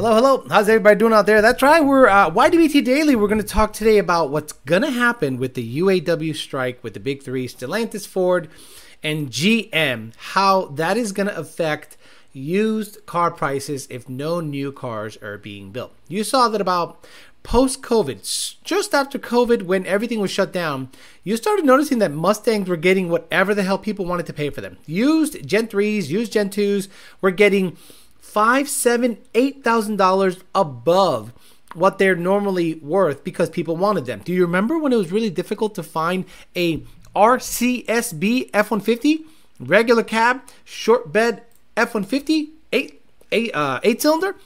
Hello, hello. How's everybody doing out there? That's right. We're uh, YWT Daily. We're going to talk today about what's going to happen with the UAW strike with the big three, Stellantis, Ford, and GM. How that is going to affect used car prices if no new cars are being built. You saw that about post COVID, just after COVID, when everything was shut down, you started noticing that Mustangs were getting whatever the hell people wanted to pay for them. Used Gen 3s, used Gen 2s were getting five, seven, eight thousand dollars above what they're normally worth because people wanted them. Do you remember when it was really difficult to find a RCSB F-150 regular cab short bed F-150 eight eight uh, eight cylinder?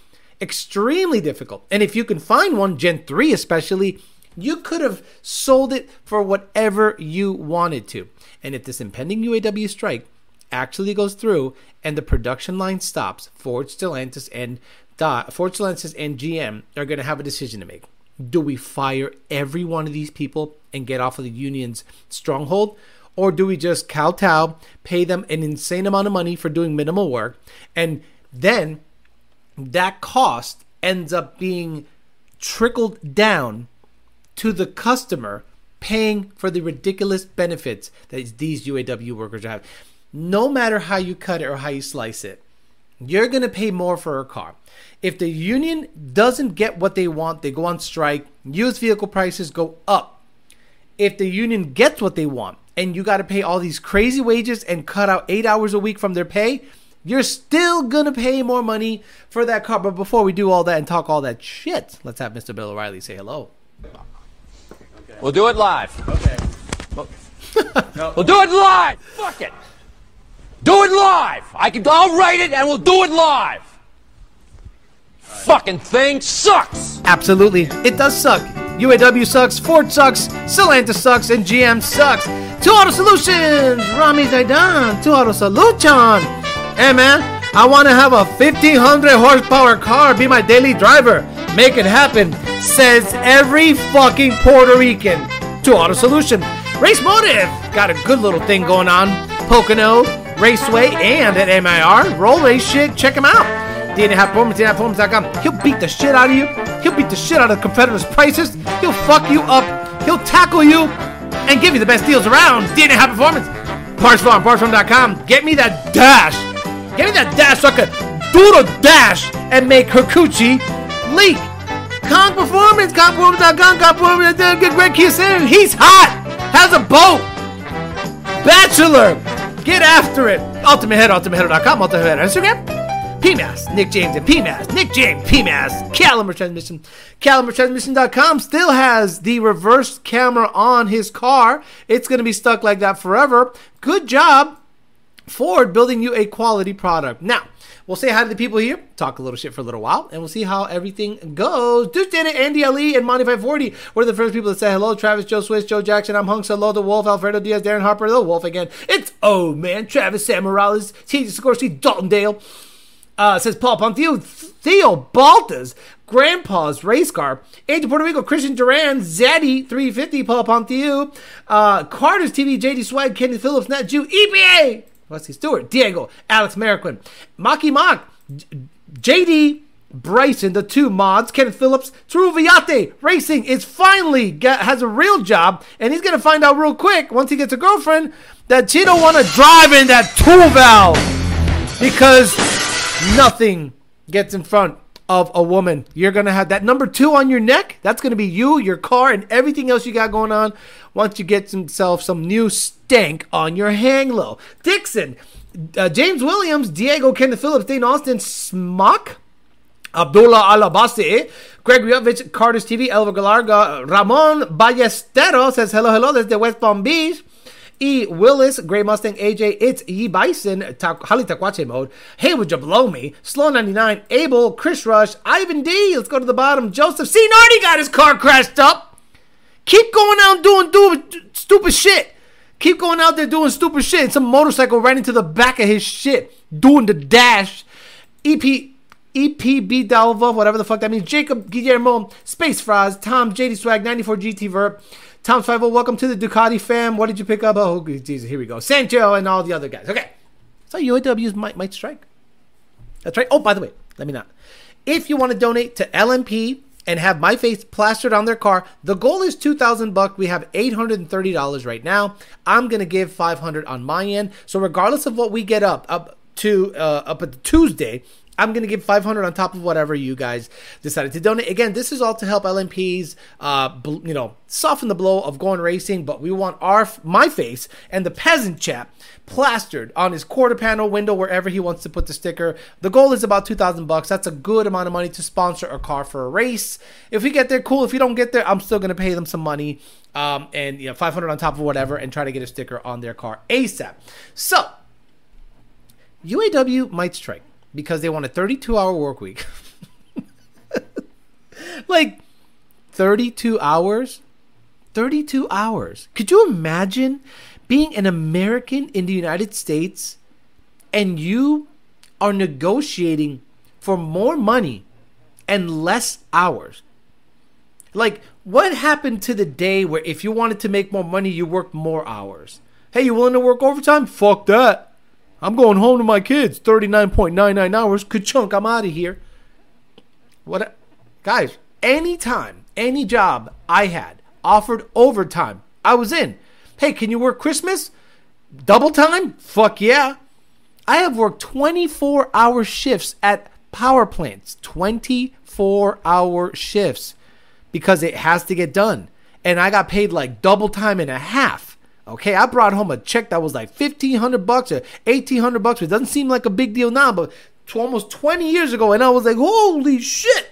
Extremely difficult. And if you can find one Gen 3 especially, you could have sold it for whatever you wanted to. And if this impending UAW strike actually goes through and the production line stops, Ford, Stellantis, and Ford, Stellantis, and GM are going to have a decision to make. Do we fire every one of these people and get off of the union's stronghold? Or do we just kowtow, pay them an insane amount of money for doing minimal work, and then that cost ends up being trickled down to the customer paying for the ridiculous benefits that these UAW workers have no matter how you cut it or how you slice it, you're going to pay more for a car. If the union doesn't get what they want, they go on strike, used vehicle prices go up. If the union gets what they want and you got to pay all these crazy wages and cut out eight hours a week from their pay, you're still going to pay more money for that car. But before we do all that and talk all that shit, let's have Mr. Bill O'Reilly say hello. Okay. We'll do it live. Okay. we'll do it live. Fuck it. Do it live. I can. I'll write it, and we'll do it live. Fucking thing sucks. Absolutely, it does suck. UAW sucks, Ford sucks, Stellantis sucks, and GM sucks. Two Auto Solutions, Rami Zaidan, Two Auto Solution. Hey man, I want to have a 1500 horsepower car be my daily driver. Make it happen, says every fucking Puerto Rican. Two Auto Solution. Race Motive got a good little thing going on. Pocono, Raceway, and at MIR. Roll race shit, check him out. DNA Performance, DNAperformance.com. He'll beat the shit out of you. He'll beat the shit out of competitors' prices. He'll fuck you up. He'll tackle you and give you the best deals around. DNA Performance. Parts Farm, PartsFarm.com. Get me that dash. Get me that dash so I can do the dash and make her coochie leak. Kong Performance, KongPerformance.com, KongPerformance.com. Get Greg Kiyosin. He's hot. Has a boat. Bachelor. Get after it. Ultimate Head, UltimateHeader.com, Ultimate Head on Instagram. PMAS, Nick James and PMAS, Nick James, PMAS, Caliber Transmission. CaliberTransmission.com still has the reverse camera on his car. It's going to be stuck like that forever. Good job, Ford, building you a quality product. Now, We'll say hi to the people here, talk a little shit for a little while, and we'll see how everything goes. Deuce did it, Andy Ali, and Monty540 were the first people to say hello. Travis, Joe Swiss, Joe Jackson, I'm Hunks, hello, The Wolf, Alfredo Diaz, Darren Harper, The Wolf again. It's oh man, Travis Sam Morales, TJ Sikorsky, Dalton Dale. Uh, says Paul Ponthio, Theo Baltas, Grandpa's Race Car, Angel Puerto Rico, Christian Duran, Zaddy 350, Paul Ponthio, uh, Carter's TV, JD Swag, Kenny Phillips, Nat Jew, EPA, Wesley Stewart, Diego, Alex Mariquin, Maki Mock, JD Bryson, the two mods, Kenneth Phillips, True Viate Racing is finally get, has a real job, and he's gonna find out real quick once he gets a girlfriend that she don't want to drive in that tool valve because nothing gets in front of a woman. You're gonna have that number two on your neck. That's gonna be you, your car, and everything else you got going on. Once you get himself some new stank on your hang low. Dixon, uh, James Williams, Diego, Kenneth Phillips, Dane Austin, Smock. Abdullah Alabasi, Greg Ryovich, Carter's TV, Elva Galarga, Ramon Ballestero says hello, hello. This is the West Palm Beach. E. Willis, Gray Mustang, AJ, it's E. Bison, Ta- Hali Takwache mode. Hey, would you blow me? Slow 99, Abel, Chris Rush, Ivan D. Let's go to the bottom. Joseph C. Nardi got his car crashed up. Keep going out doing, doing stupid shit. Keep going out there doing stupid shit. Some motorcycle ran into the back of his shit, doing the dash. EP EPB Dalva, whatever the fuck that means. Jacob Guillermo, Space Fries, Tom, JD Swag, 94 GT Vert. Tom Fivel, welcome to the Ducati fam. What did you pick up? Oh, Jesus, here we go. Sancho and all the other guys. Okay. So UAWs might might strike. That's right. Oh, by the way, let me not. If you want to donate to LMP and have my face plastered on their car, the goal is 2000 bucks. We have $830 right now. I'm going to give 500 on my end. So regardless of what we get up up to uh, up at Tuesday, I'm going to give 500 on top of whatever you guys decided to donate. Again, this is all to help LMPs, uh, bl- you know, soften the blow of going racing. But we want our my face and the peasant chap plastered on his quarter panel window wherever he wants to put the sticker. The goal is about 2,000 bucks. That's a good amount of money to sponsor a car for a race. If we get there, cool. If you don't get there, I'm still going to pay them some money. Um, and you know, 500 on top of whatever, and try to get a sticker on their car ASAP. So, UAW might strike because they want a 32 hour work week. like 32 hours? 32 hours. Could you imagine being an American in the United States and you are negotiating for more money and less hours? Like, what happened to the day where if you wanted to make more money, you worked more hours? Hey, you willing to work overtime? Fuck that. I'm going home to my kids. 39.99 hours. Ka-chunk, I'm out of here. What guys, anytime, any job I had offered overtime, I was in. Hey, can you work Christmas? Double time? Fuck yeah. I have worked 24 hour shifts at power plants. 24 hour shifts because it has to get done. And I got paid like double time and a half. Okay, I brought home a check that was like fifteen hundred bucks or eighteen hundred bucks. It doesn't seem like a big deal now, but almost twenty years ago, and I was like, holy shit!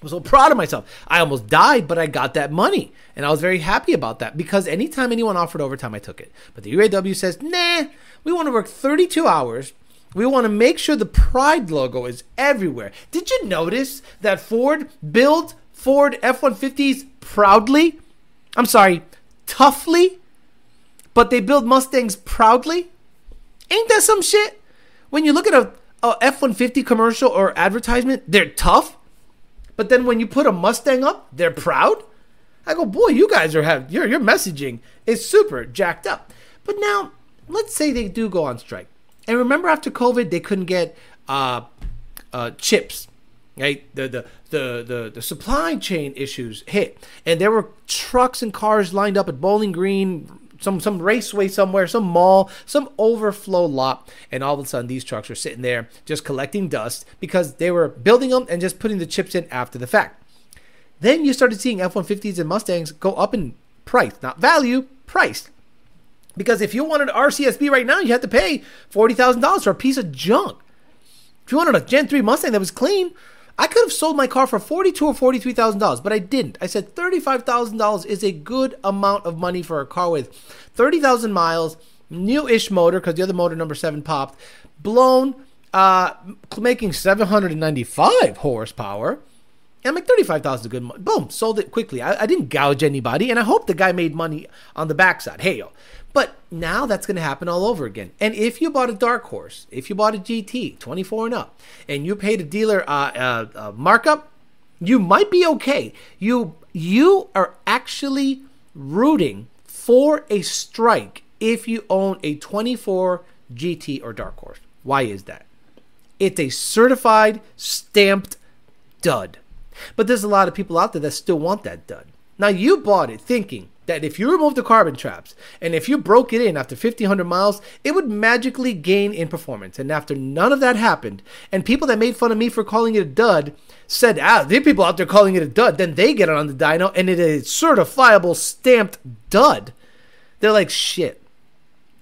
I was so proud of myself. I almost died, but I got that money, and I was very happy about that because anytime anyone offered overtime, I took it. But the UAW says, nah, we want to work thirty-two hours. We want to make sure the Pride logo is everywhere. Did you notice that Ford built Ford F 150s proudly? I'm sorry, toughly? But they build Mustangs proudly. Ain't that some shit? When you look at a, a F 150 commercial or advertisement, they're tough. But then when you put a Mustang up, they're proud. I go, boy, you guys are have your your messaging is super jacked up. But now, let's say they do go on strike, and remember after COVID they couldn't get uh, uh, chips, right? The, the the the the supply chain issues hit, and there were trucks and cars lined up at Bowling Green, some some raceway somewhere, some mall, some overflow lot, and all of a sudden these trucks are sitting there just collecting dust because they were building them and just putting the chips in after the fact. Then you started seeing F-150s and Mustangs go up in price, not value, price. Because if you wanted an RCSB right now, you had to pay forty thousand dollars for a piece of junk. If you wanted a Gen 3 Mustang that was clean, I could have sold my car for forty-two or forty-three thousand dollars, but I didn't. I said thirty-five thousand dollars is a good amount of money for a car with thirty thousand miles, new-ish motor because the other motor number seven popped, blown, uh, making seven hundred and ninety-five horsepower. I'm like, 35,000 is a good money. Boom, sold it quickly. I, I, didn't gouge anybody, and I hope the guy made money on the backside. Hey, yo. But now that's going to happen all over again. And if you bought a dark horse, if you bought a GT 24 and up, and you paid a dealer uh, uh, uh, markup, you might be okay. You you are actually rooting for a strike if you own a 24 GT or dark horse. Why is that? It's a certified stamped dud. But there's a lot of people out there that still want that dud. Now you bought it thinking that if you remove the carbon traps and if you broke it in after 1500 miles, it would magically gain in performance. And after none of that happened, and people that made fun of me for calling it a dud said, ah, are people out there calling it a dud, then they get it on the dyno and it is certifiable stamped dud. They're like, shit.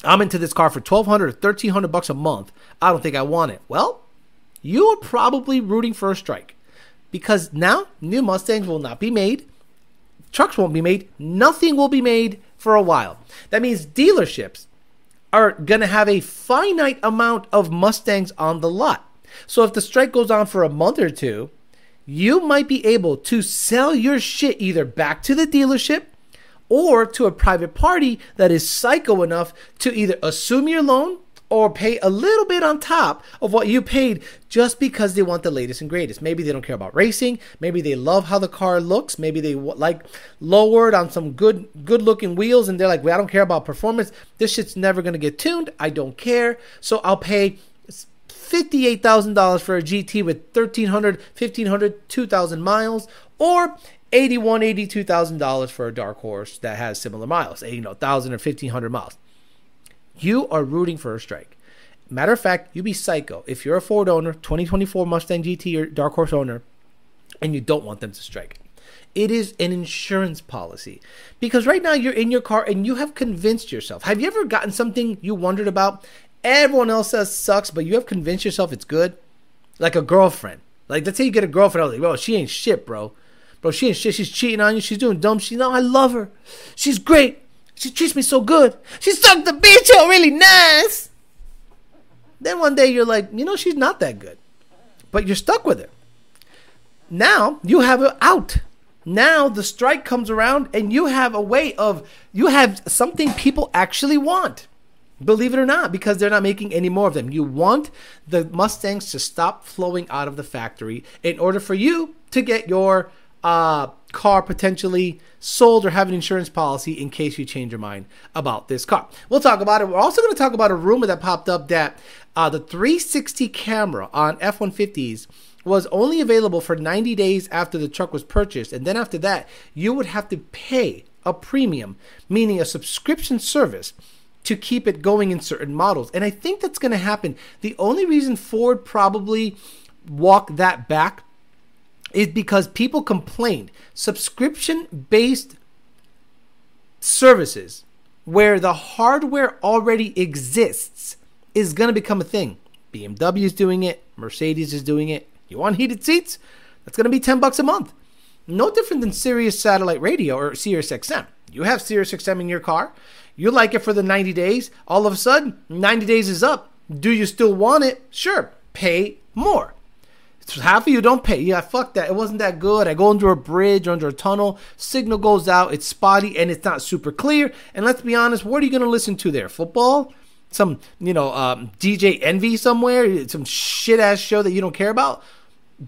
I'm into this car for 1200 or 1300 bucks a month. I don't think I want it. Well, you are probably rooting for a strike because now new Mustangs will not be made trucks won't be made, nothing will be made for a while. That means dealerships are going to have a finite amount of Mustangs on the lot. So if the strike goes on for a month or two, you might be able to sell your shit either back to the dealership or to a private party that is psycho enough to either assume your loan or pay a little bit on top of what you paid just because they want the latest and greatest. Maybe they don't care about racing. Maybe they love how the car looks. Maybe they like lowered on some good good looking wheels and they're like, well, I don't care about performance. This shit's never going to get tuned. I don't care. So I'll pay $58,000 for a GT with 1,300, 1,500, 2,000 miles, or $81,000, $82,000 for a dark horse that has similar miles, you know, 1,000 or 1,500 miles. You are rooting for a strike. Matter of fact, you'd be psycho. If you're a Ford owner, 2024 Mustang GT or Dark Horse owner, and you don't want them to strike. It is an insurance policy. Because right now you're in your car and you have convinced yourself. Have you ever gotten something you wondered about? Everyone else says sucks, but you have convinced yourself it's good? Like a girlfriend. Like, let's say you get a girlfriend. I was like, bro, she ain't shit, bro. Bro, she ain't shit. She's cheating on you. She's doing dumb shit. No, I love her. She's great. She treats me so good. She sucked the bitch out really nice. Then one day you're like, you know, she's not that good. But you're stuck with her. Now you have her out. Now the strike comes around and you have a way of, you have something people actually want. Believe it or not, because they're not making any more of them. You want the Mustangs to stop flowing out of the factory in order for you to get your uh, car potentially sold or have an insurance policy in case you change your mind about this car. We'll talk about it. We're also going to talk about a rumor that popped up that uh, the 360 camera on F 150s was only available for 90 days after the truck was purchased. And then after that, you would have to pay a premium, meaning a subscription service to keep it going in certain models. And I think that's going to happen. The only reason Ford probably walked that back is because people complained subscription based services where the hardware already exists is going to become a thing. BMW is doing it, Mercedes is doing it. You want heated seats? That's going to be 10 bucks a month. No different than Sirius satellite radio or Sirius XM. You have Sirius XM in your car. You like it for the 90 days. All of a sudden, 90 days is up. Do you still want it? Sure. Pay more half of you don't pay. Yeah, fuck that. It wasn't that good. I go under a bridge, under a tunnel, signal goes out, it's spotty, and it's not super clear. And let's be honest, what are you going to listen to there? Football? Some, you know, um, DJ Envy somewhere? Some shit ass show that you don't care about?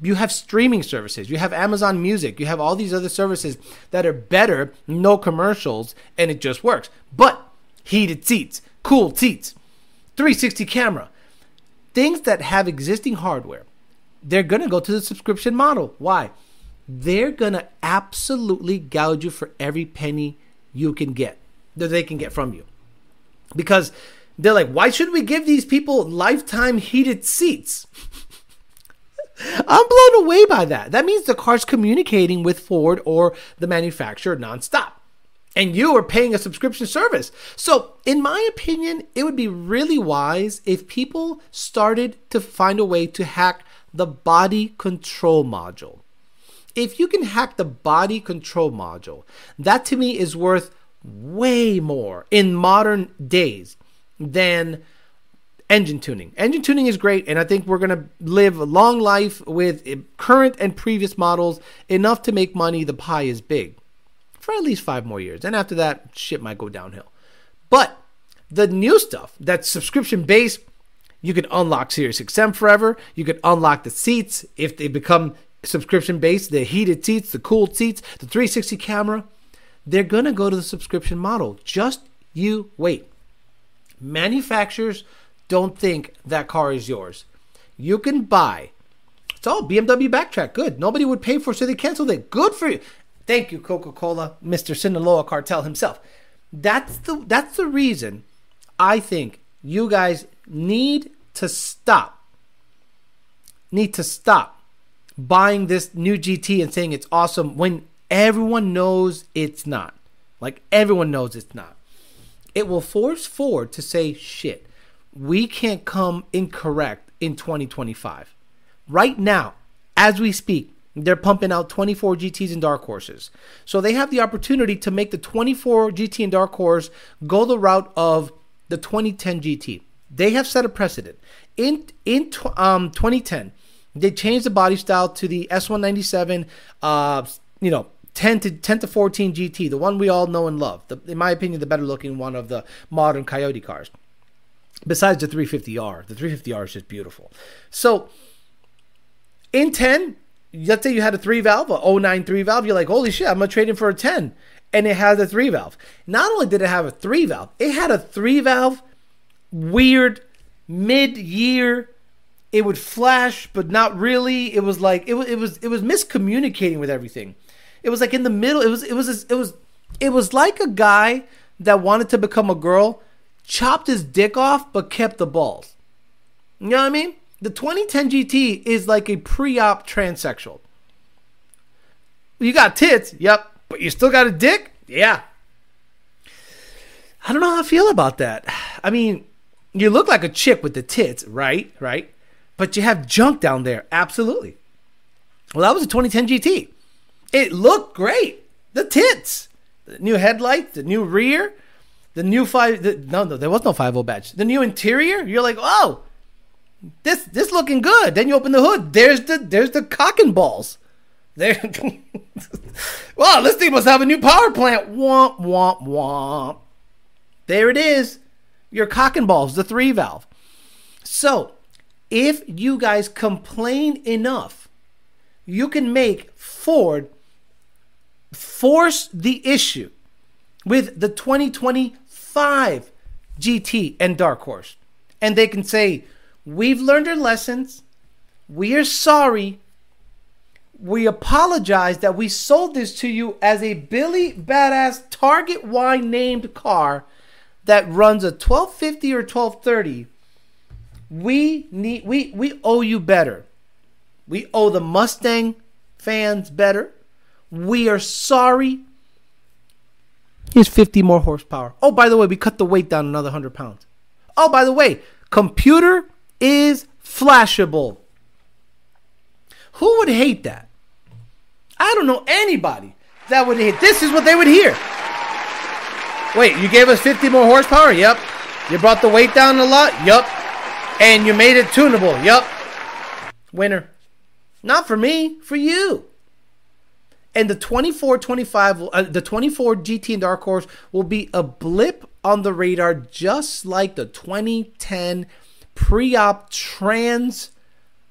You have streaming services. You have Amazon Music. You have all these other services that are better, no commercials, and it just works. But heated seats, cool seats, 360 camera, things that have existing hardware they're going to go to the subscription model. Why? They're going to absolutely gouge you for every penny you can get that they can get from you. Because they're like, why should we give these people lifetime heated seats? I'm blown away by that. That means the car's communicating with Ford or the manufacturer nonstop. And you are paying a subscription service. So, in my opinion, it would be really wise if people started to find a way to hack the body control module. If you can hack the body control module, that to me is worth way more in modern days than engine tuning. Engine tuning is great, and I think we're going to live a long life with eh, current and previous models enough to make money. The pie is big for at least five more years. And after that, shit might go downhill. But the new stuff that's subscription based, you can unlock Sirius XM forever. You can unlock the seats if they become subscription based, the heated seats, the cooled seats, the 360 camera. They're going to go to the subscription model. Just you wait. Manufacturers don't think that car is yours. You can buy. It's all BMW backtrack. Good. Nobody would pay for it, so they canceled it. Good for you. Thank you, Coca Cola, Mr. Sinaloa cartel himself. That's the that's the reason I think you guys need to stop. Need to stop buying this new GT and saying it's awesome when everyone knows it's not. Like everyone knows it's not. It will force Ford to say, shit, we can't come incorrect in 2025. Right now, as we speak, they're pumping out 24 GTs and dark horses. So they have the opportunity to make the 24 GT and dark horse go the route of the 2010 GT. They have set a precedent. In in um, 2010, they changed the body style to the S197, uh, you know, 10 to 10 to 14 GT, the one we all know and love. The, in my opinion, the better looking one of the modern Coyote cars. Besides the 350R, the 350R is just beautiful. So in 10, let's say you had a three valve, a 09 three valve, you're like, holy shit, I'm gonna trade in for a 10. And it has a three valve. Not only did it have a three valve, it had a three valve, weird, mid year it would flash, but not really. It was like it was it was it was miscommunicating with everything. It was like in the middle. It was it was it was it was like a guy that wanted to become a girl, chopped his dick off, but kept the balls. You know what I mean? The 2010 GT is like a pre-op transsexual. You got tits, yep, but you still got a dick, yeah. I don't know how I feel about that. I mean, you look like a chick with the tits, right? Right? But you have junk down there, absolutely. Well, that was a 2010 GT. It looked great. The tits, the new headlight, the new rear, the new five. The, no, no, there was no 50 badge. The new interior. You're like, oh, this this looking good. Then you open the hood. There's the there's the cock and balls. There. well, this thing must have a new power plant. Womp womp womp. There it is. Your cock and balls, the three valve. So, if you guys complain enough, you can make Ford force the issue with the 2025 GT and Dark Horse. And they can say, We've learned our lessons. We are sorry. We apologize that we sold this to you as a Billy Badass Target Y named car that runs a 1250 or 1230. We need we we owe you better. We owe the Mustang fans better. We are sorry. Here's 50 more horsepower. Oh, by the way, we cut the weight down another 100 pounds. Oh, by the way, computer is flashable. Who would hate that? I don't know anybody that would hate. This is what they would hear. Wait, you gave us 50 more horsepower? Yep. You brought the weight down a lot? Yup. And you made it tunable? Yup. Winner. Not for me, for you. And the 24 25, uh, the 24 GT and Dark Horse will be a blip on the radar, just like the 2010 pre op trans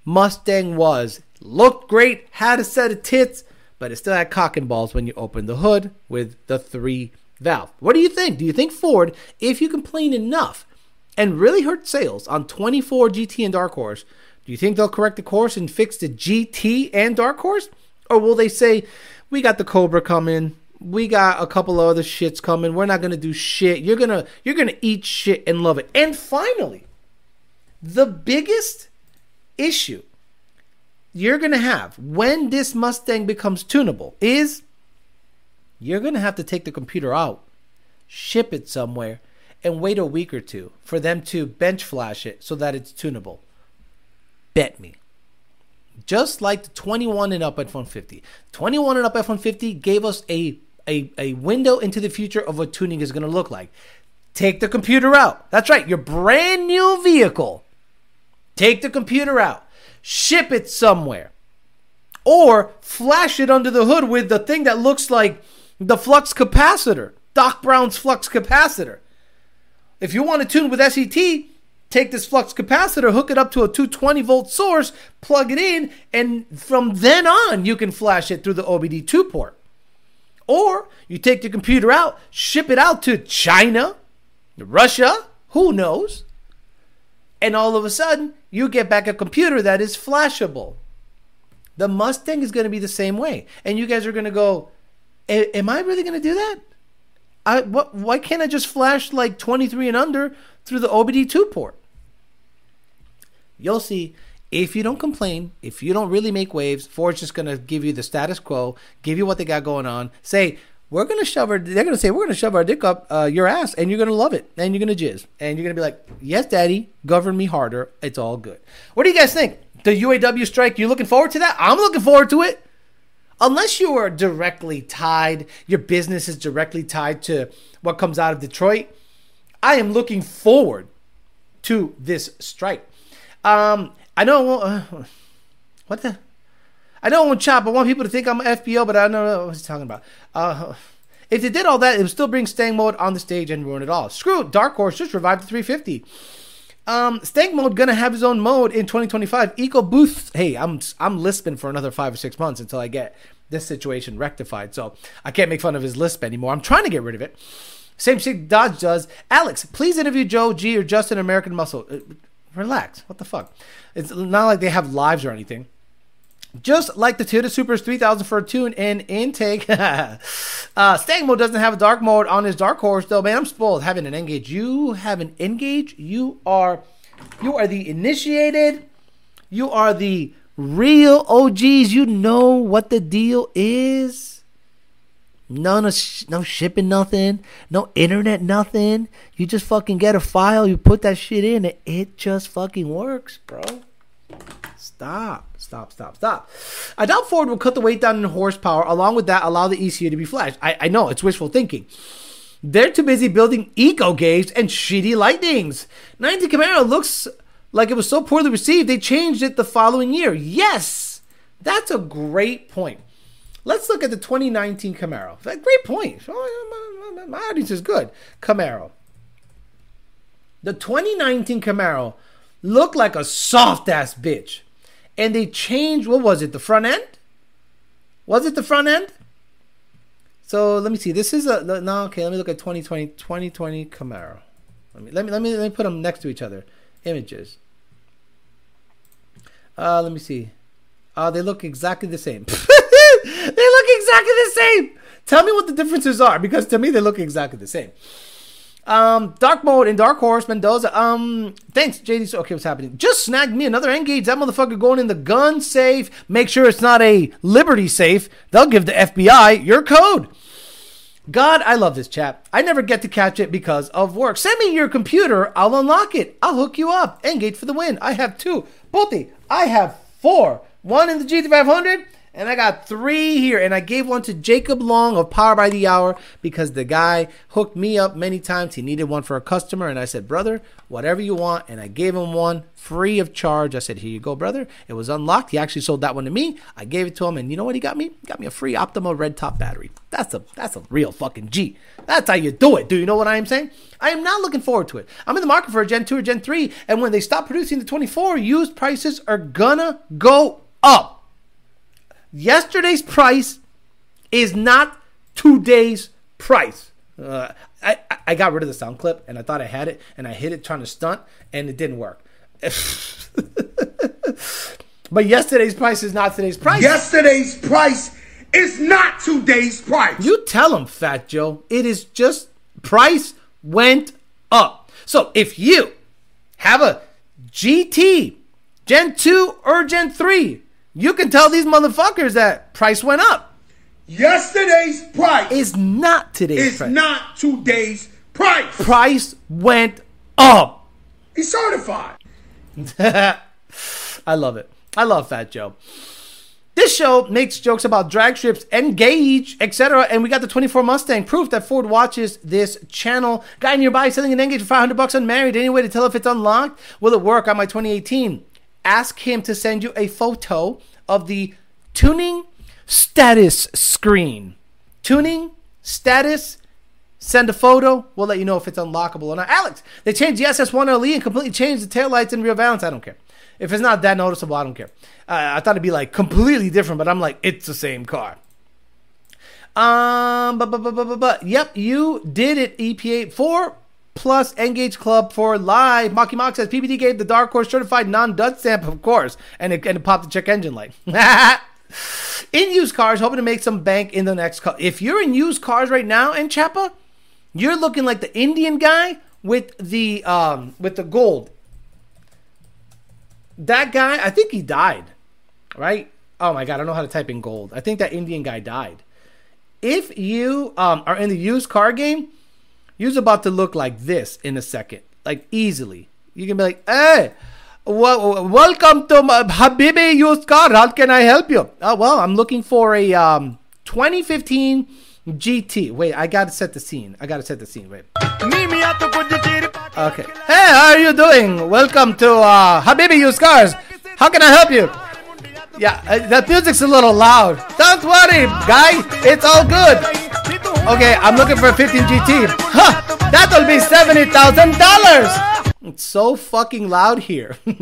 Mustang was. Looked great, had a set of tits, but it still had cock and balls when you opened the hood with the three valve. What do you think? Do you think Ford, if you complain enough and really hurt sales on 24 GT and Dark Horse, do you think they'll correct the course and fix the GT and Dark Horse? Or will they say, we got the Cobra coming, we got a couple of other shits coming, we're not gonna do shit. You're gonna you're gonna eat shit and love it. And finally, the biggest issue you're to have when this Mustang becomes tunable is you're going to have to take the computer out, ship it somewhere, and wait a week or two for them to bench flash it so that it's tunable. Bet me. Just like the 21 and up F 150. 21 and up F 150 gave us a, a, a window into the future of what tuning is going to look like. Take the computer out. That's right, your brand new vehicle. Take the computer out ship it somewhere, or flash it under the hood with the thing that looks like the flux capacitor, Doc Brown's flux capacitor. If you want to tune with SET, take this flux capacitor, hook it up to a 220 volt source, plug it in, and from then on, you can flash it through the OBD2 port. Or you take the computer out, ship it out to China, Russia, who knows? And all of a sudden, you get back a computer that is flashable. The Mustang is going to be the same way. And you guys are going to go, Am I really going to do that? I, what, why can't I just flash like 23 and under through the OBD2 port? You'll see. If you don't complain, if you don't really make waves, Ford's just going to give you the status quo, give you what they got going on, say, we're gonna shove our they're gonna say we're gonna shove our dick up uh, your ass and you're gonna love it and you're gonna jizz and you're gonna be like yes daddy govern me harder it's all good what do you guys think the uaw strike you looking forward to that i'm looking forward to it unless you are directly tied your business is directly tied to what comes out of detroit i am looking forward to this strike um i know uh, what the I don't want chop. I want people to think I'm FBO, but I don't know what he's talking about. Uh, if they did all that, it would still bring Stang mode on the stage and ruin it all. Screw it. Dark Horse just revived the 350. Um, Stank mode gonna have his own mode in 2025. Eco Boost. Hey, I'm I'm lisping for another five or six months until I get this situation rectified. So I can't make fun of his lisp anymore. I'm trying to get rid of it. Same shit Dodge does. Alex, please interview Joe G or Justin American Muscle. Uh, Relax. What the fuck? It's not like they have lives or anything. Just like the Toyota Supras 3000 for a tune and intake. uh, Stang mode doesn't have a dark mode on his dark horse though. Man, I'm spoiled having an nGauge. You have an nGauge. You are, you are the initiated. You are the real OGs. You know what the deal is. None of sh- no shipping, nothing. No internet, nothing. You just fucking get a file. You put that shit in, and it just fucking works, bro. Stop, stop, stop, stop. I doubt Ford will cut the weight down in horsepower. Along with that, allow the ECU to be flashed. I, I know it's wishful thinking. They're too busy building eco games and shitty lightnings. 90 Camaro looks like it was so poorly received, they changed it the following year. Yes, that's a great point. Let's look at the 2019 Camaro. Great point. Oh, my audience is good. Camaro. The 2019 Camaro looked like a soft ass bitch and they changed what was it the front end? Was it the front end? So let me see this is a no okay let me look at 2020 2020 camaro. Let me let me let me, let me put them next to each other. Images. Uh let me see. Uh they look exactly the same. They look exactly the same! Tell me what the differences are because to me they look exactly the same um, Dark Mode and Dark Horse Mendoza. Um, thanks, JD. Okay, what's happening? Just snagged me another nGauge. That motherfucker going in the gun safe. Make sure it's not a Liberty safe. They'll give the FBI your code. God, I love this chat. I never get to catch it because of work. Send me your computer. I'll unlock it. I'll hook you up. nGauge for the win. I have two. Bothi, I have four. One in the GT500 and I got three here, and I gave one to Jacob Long of Power by the Hour because the guy hooked me up many times. He needed one for a customer, and I said, Brother, whatever you want. And I gave him one free of charge. I said, Here you go, brother. It was unlocked. He actually sold that one to me. I gave it to him, and you know what he got me? He got me a free Optima red top battery. That's a that's a real fucking G. That's how you do it. Do you know what I am saying? I am not looking forward to it. I'm in the market for a Gen 2 or Gen 3, and when they stop producing the 24, used prices are gonna go up yesterday's price is not today's price. Uh, I, I got rid of the sound clip and I thought I had it and I hit it trying to stunt and it didn't work. but yesterday's price is not today's price. Yesterday's price is not today's price. You tell him, Fat Joe. It is just price went up. So if you have a GT Gen 2 or Gen 3 you can tell these motherfuckers that price went up. Yesterday's price is not today's is price. not today's price. Price went up. He's certified. I love it. I love Fat Joe. This show makes jokes about drag strips, nGauge, etc. And we got the 24 Mustang proof that Ford watches this channel. Guy nearby selling an nGauge for 500 bucks unmarried. Any way to tell if it's unlocked? Will it work on my 2018? Ask him to send you a photo of the tuning status screen. Tuning status. Send a photo. We'll let you know if it's unlockable or not. Alex, they changed the SS1LE and completely changed the taillights and rear valance. I don't care. If it's not that noticeable, I don't care. Uh, I thought it'd be like completely different, but I'm like, it's the same car. Um, but, but, but, but, but, but, yep, you did it, EP8. Plus nGauge Club for live. Maki Mock says PBD gave the Dark Horse certified non-dud stamp, of course, and it, and it popped the check engine light. in used cars, hoping to make some bank in the next car. If you're in used cars right now in Chapa, you're looking like the Indian guy with the um with the gold. That guy, I think he died, right? Oh my god, I don't know how to type in gold. I think that Indian guy died. If you um, are in the used car game, You're about to look like this in a second, like easily. You can be like, hey, well, welcome to my Habibi used car. How can I help you? Oh, well, I'm looking for a um, 2015 GT. Wait, I gotta set the scene. I gotta set the scene. Wait. Okay. Hey, how are you doing? Welcome to uh, Habibi Used Cars. How can I help you? Yeah, uh, that music's a little loud. Don't worry, guy. It's all good. Okay, I'm looking for a 15 GT. Huh, that'll be $70,000. It's so fucking loud here. hey,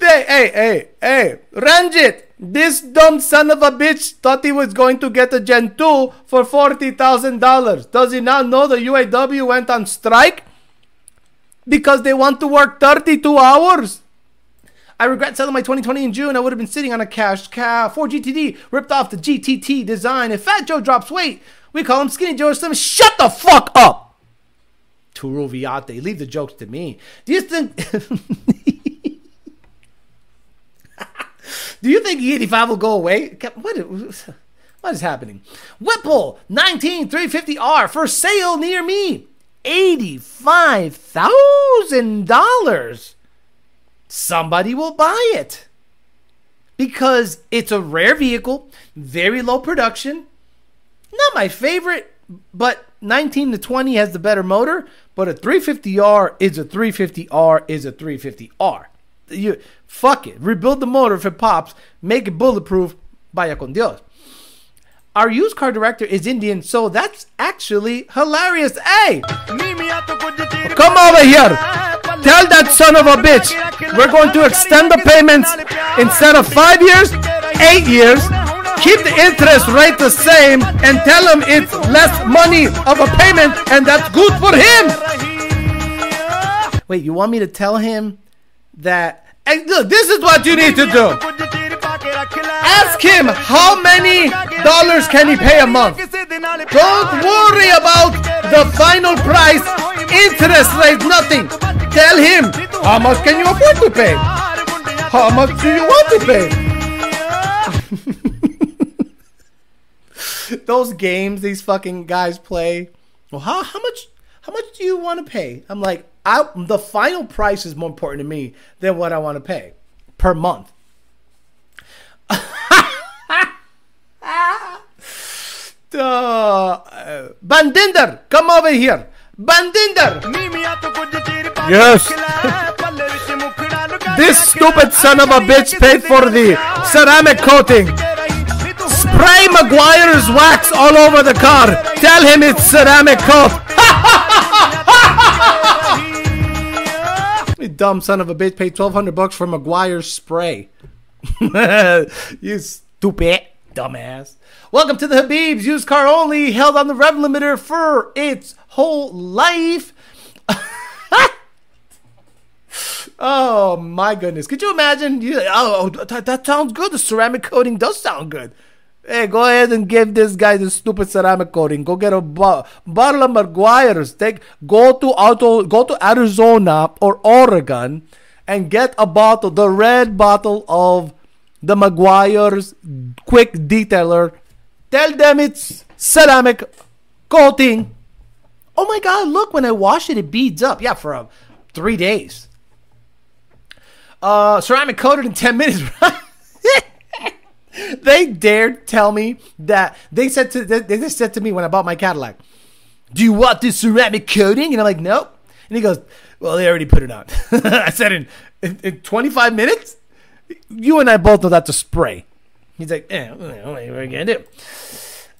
hey, hey, hey, Ranjit, this dumb son of a bitch thought he was going to get a Gen 2 for $40,000. Does he not know the UAW went on strike? because they want to work 32 hours. I regret selling my 2020 in June. I would have been sitting on a cash cow. Ford GTD ripped off the GTT design. If Fat Joe drops weight, we call him Skinny Joe or something. Shut the fuck up. Turu Viate. Leave the jokes to me. Do you think. Do you think E85 will go away? What is, what is happening? Whipple 19350R for sale near me. $85,000. Somebody will buy it because it's a rare vehicle, very low production. Not my favorite, but 19 to 20 has the better motor, but a 350R is a 350R is a 350R. You fuck it. Rebuild the motor if it pops, make it bulletproof, vaya con Dios. Our used car director is Indian, so that's actually hilarious. Hey! Come over here. Tell that son of a bitch we're going to extend the payments instead of five years, eight years. Keep the interest rate the same and tell him it's less money of a payment and that's good for him. Wait, you want me to tell him that? Hey, look, this is what you need to do. Ask him how many dollars can he pay a month. Don't worry about the final price, interest rate, nothing. Tell him how much can you afford to pay. How much do you want to pay? Those games these fucking guys play. Well, how how much how much do you want to pay? I'm like, I, the final price is more important to me than what I want to pay per month. uh, Bandinder, come over here. Bandinder. Yes. this stupid son of a bitch paid for the ceramic coating. Spray Meguiar's wax all over the car. Tell him it's ceramic coat. you dumb son of a bitch paid 1200 bucks for Meguiar's spray. you stupid dumbass. Welcome to the Habibs. Used car only, held on the rev limiter for its whole life. oh my goodness! Could you imagine? You, oh, oh that, that sounds good. The ceramic coating does sound good. Hey, go ahead and give this guy the stupid ceramic coating. Go get a bo- bottle of Meguiar's. Take go to auto, go to AutoZone or Oregon, and get a bottle, the red bottle of the Meguiar's quick detailer. Tell them it's ceramic coating. Oh my God! Look, when I wash it, it beads up. Yeah, for uh, three days. Uh, ceramic coated in ten minutes. they dared tell me that they said to they, they said to me when I bought my Cadillac, "Do you want this ceramic coating?" And I'm like, "Nope." And he goes, "Well, they already put it on." I said, "In in, in 25 minutes." You and I both know that's a spray. He's like, "Eh, what are we gonna do?"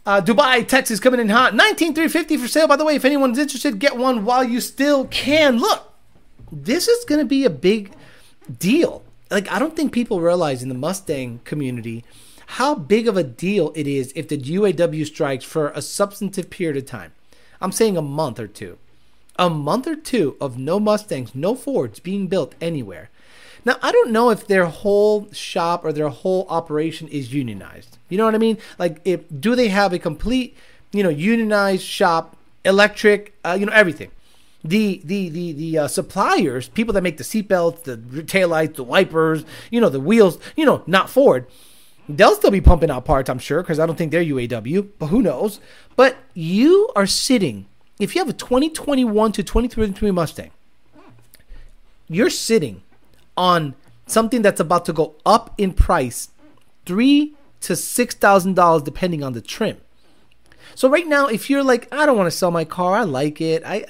Uh, Dubai, Texas, coming in hot. 19350 for sale, by the way. If anyone's interested, get one while you still can. Look, this is going to be a big deal. Like, I don't think people realize in the Mustang community how big of a deal it is if the UAW strikes for a substantive period of time. I'm saying a month or two. A month or two of no Mustangs, no Fords being built anywhere. Now, I don't know if their whole shop or their whole operation is unionized. You know what I mean? Like, if do they have a complete, you know, unionized shop, electric, uh, you know, everything. The the the the uh, suppliers, people that make the seatbelts, the taillights, the wipers, you know, the wheels, you know, not Ford. They'll still be pumping out parts, I'm sure, because I don't think they're UAW, but who knows? But you are sitting, if you have a 2021 to 2023 Mustang, you're sitting on something that's about to go up in price, three to six thousand dollars depending on the trim. So right now, if you're like, I don't want to sell my car, I like it, I,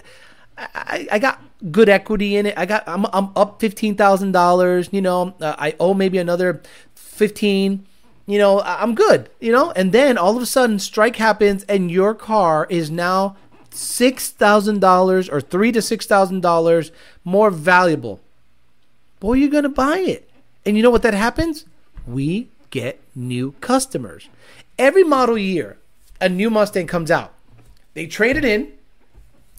I, I got good equity in it. I got, I'm, I'm up fifteen thousand dollars. You know, uh, I owe maybe another fifteen. You know, I'm good. You know, and then all of a sudden, strike happens, and your car is now six thousand dollars or three to six thousand dollars more valuable boy, you're going to buy it. And you know what that happens? We get new customers. Every model year, a new Mustang comes out. They trade it in.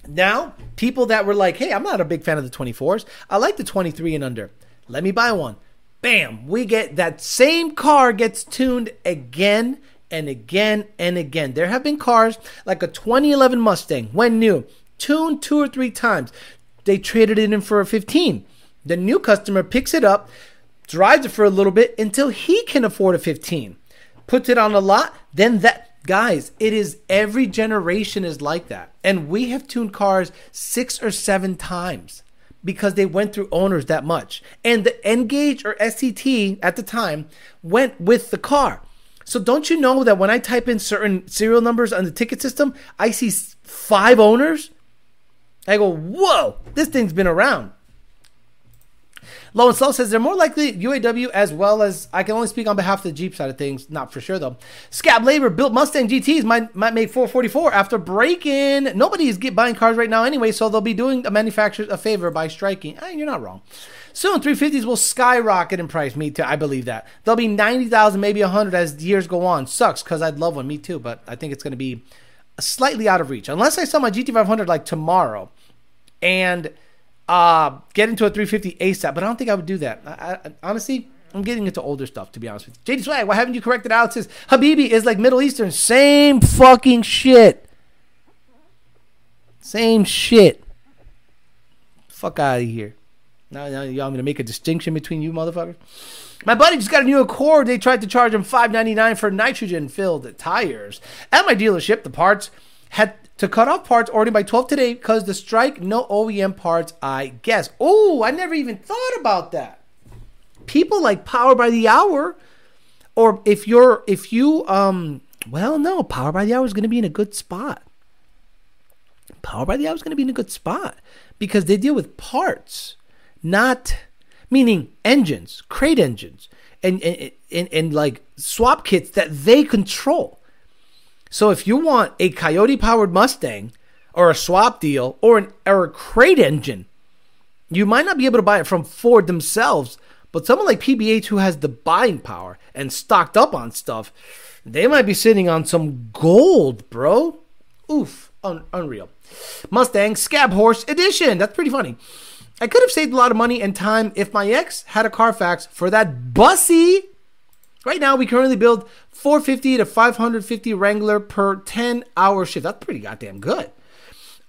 Now, people that were like, hey, I'm not a big fan of the 24s. I like the 23 and under. Let me buy one. Bam, we get that same car gets tuned again and again and again. There have been cars like a 2011 Mustang, when new, tuned two or three times. They traded it in for a 15. The new customer picks it up, drives it for a little bit until he can afford a 15, puts it on a lot, then that guys, it is every generation is like that. And we have tuned cars six or seven times because they went through owners that much. And the nGauge or SCT at the time went with the car. So don't you know that when I type in certain serial numbers on the ticket system, I see five owners? I go, whoa, this thing's been around. Low and Slow says they're more likely UAW as well as I can only speak on behalf of the Jeep side of things, not for sure though. Scab Labor built Mustang GTs might might make 444 after breaking. Nobody is get, buying cars right now anyway, so they'll be doing the manufacturers a favor by striking. Eh, you're not wrong. Soon 350s will skyrocket in price. Me too. I believe that. They'll be 90,000, maybe 100 as years go on. Sucks because I'd love one. Me too, but I think it's going to be slightly out of reach unless I sell my GT500 like tomorrow and uh, get into a 350 ASAP, but I don't think I would do that. I, I, honestly, I'm getting into older stuff, to be honest with you. JD Swag, why haven't you corrected Alex's Habibi is like Middle Eastern. Same fucking shit. Same shit. Fuck out of here. Now, now y'all to make a distinction between you motherfuckers? My buddy just got a new Accord. They tried to charge him $5.99 for nitrogen-filled tires. At my dealership, the parts had to cut off parts ordered by 12 today because the strike, no OEM parts, I guess. Oh, I never even thought about that. People like Power by the Hour, or if you're, if you, um, well, no, Power by the Hour is going to be in a good spot. Power by the Hour is going to be in a good spot because they deal with parts, not meaning engines, crate engines, and, and, and, and like swap kits that they control. So if you want a Coyote powered Mustang or a swap deal or an or a crate engine, you might not be able to buy it from Ford themselves, but someone like PBH who has the buying power and stocked up on stuff, they might be sitting on some gold, bro. Oof, un- unreal. Mustang Scab Horse Edition. That's pretty funny. I could have saved a lot of money and time if my ex had a Carfax for that bussy Right now, we currently build 450 to 550 Wrangler per 10 hour shift. That's pretty goddamn good.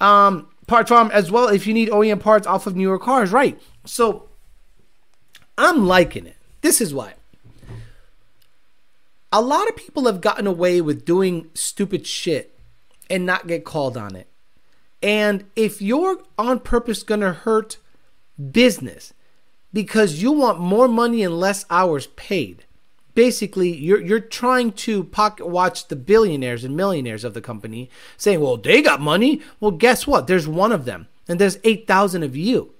Um, part farm as well if you need OEM parts off of newer cars, right? So I'm liking it. This is why. A lot of people have gotten away with doing stupid shit and not get called on it. And if you're on purpose gonna hurt business because you want more money and less hours paid, basically you're you're trying to pocket watch the billionaires and millionaires of the company saying well they got money well guess what there's one of them and there's 8000 of you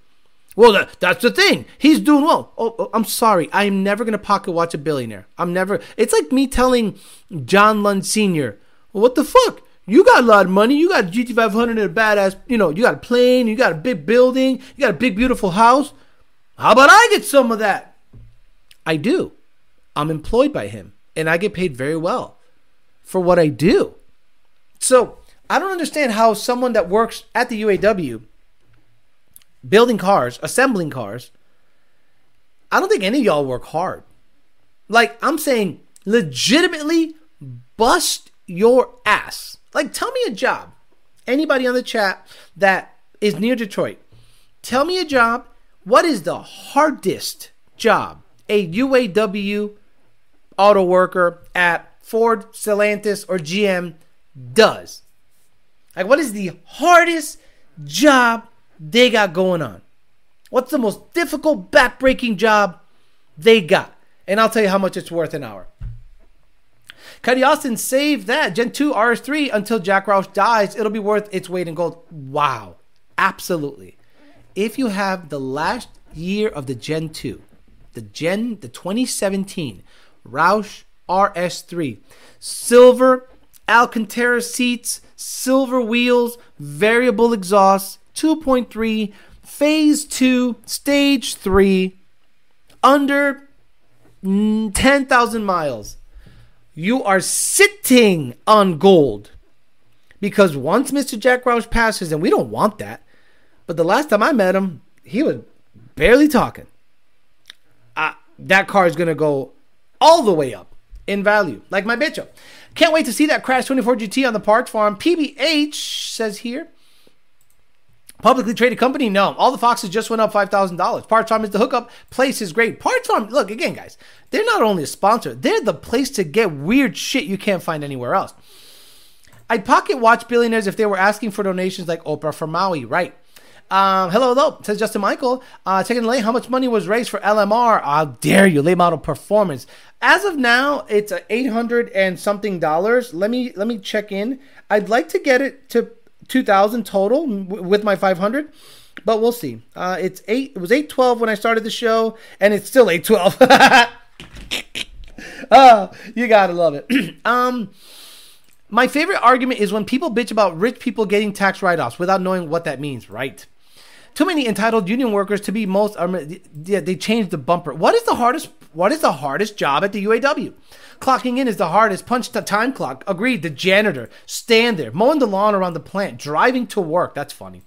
well that, that's the thing he's doing well oh, oh i'm sorry i'm never going to pocket watch a billionaire i'm never it's like me telling john lund senior well, what the fuck you got a lot of money. You got a GT500 and a badass, you know, you got a plane, you got a big building, you got a big, beautiful house. How about I get some of that? I do. I'm employed by him and I get paid very well for what I do. So I don't understand how someone that works at the UAW building cars, assembling cars, I don't think any of y'all work hard. Like I'm saying, legitimately bust your ass. Like tell me a job. Anybody on the chat that is near Detroit, tell me a job. What is the hardest job a UAW auto worker at Ford, Stellantis, or GM does. Like, what is the hardest job they got going on? What's the most difficult, backbreaking job they got? And I'll tell you how much it's worth an hour. Cuddy Austin saved that Gen 2 RS3 until Jack Roush dies. It'll be worth its weight in gold. Wow. Absolutely. If you have the last year of the Gen 2, the Gen, the 2017 Roush RS3. Silver Alcantara seats, silver wheels, variable exhaust, 2.3, phase 2, stage 3, under 10,000 miles. You are sitting on gold. Because once Mr. Jack Roush passes, and we don't want that, but the last time I met him, he was barely talking. Uh, that car is going to go all the way up in value, like my bitch. Can't wait to see that Crash 24 GT on the parts farm. PBH says here. Publicly traded company? No. All the Foxes just went up $5,000. Parts Farm is the hookup. Place is great. Parts Farm, look, again, guys, they're not only a sponsor, they're the place to get weird shit you can't find anywhere else. I'd pocket watch billionaires if they were asking for donations like Oprah for Maui, right? Um, hello, hello, says Justin Michael. Uh, taking late, how much money was raised for LMR? How dare you, late model performance? As of now, it's eight hundred and something dollars. Let me let me check in. I'd like to get it to 2000 total with my 500 but we'll see uh, it's 8 it was 812 when i started the show and it's still 812 oh you gotta love it um my favorite argument is when people bitch about rich people getting tax write-offs without knowing what that means right too many entitled union workers to be most um, yeah, they changed the bumper what is the hardest what is the hardest job at the uaw Clocking in is the hardest. Punch the time clock. Agreed. The janitor. Stand there. Mowing the lawn around the plant. Driving to work. That's funny.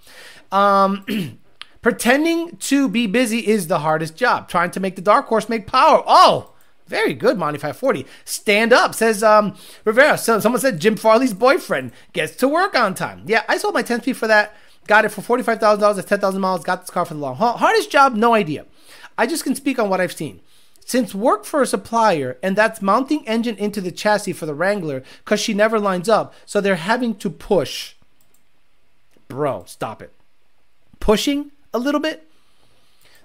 Um, pretending to be busy is the hardest job. Trying to make the dark horse make power. Oh, very good, Monty 540. Stand up, says um, Rivera. So, someone said Jim Farley's boyfriend gets to work on time. Yeah, I sold my 10 speed for that. Got it for $45,000. It's 10,000 miles. Got this car for the long haul. Hardest job, no idea. I just can speak on what I've seen. Since work for a supplier, and that's mounting engine into the chassis for the Wrangler because she never lines up, so they're having to push. Bro, stop it. Pushing a little bit?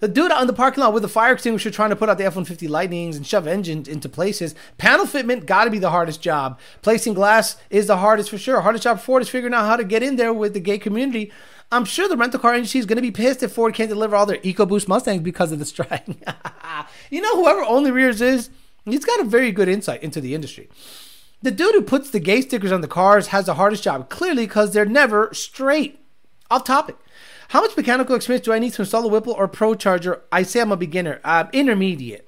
The dude out in the parking lot with the fire extinguisher trying to put out the F 150 Lightnings and shove engines into places. Panel fitment got to be the hardest job. Placing glass is the hardest for sure. Hardest job for Ford is figuring out how to get in there with the gay community I'm sure the rental car industry is going to be pissed if Ford can't deliver all their EcoBoost Mustangs because of the strike. you know, whoever Only Rears is, he's got a very good insight into the industry. The dude who puts the gay stickers on the cars has the hardest job, clearly because they're never straight. Off topic. How much mechanical experience do I need to install a Whipple or ProCharger? I say I'm a beginner. Uh, intermediate.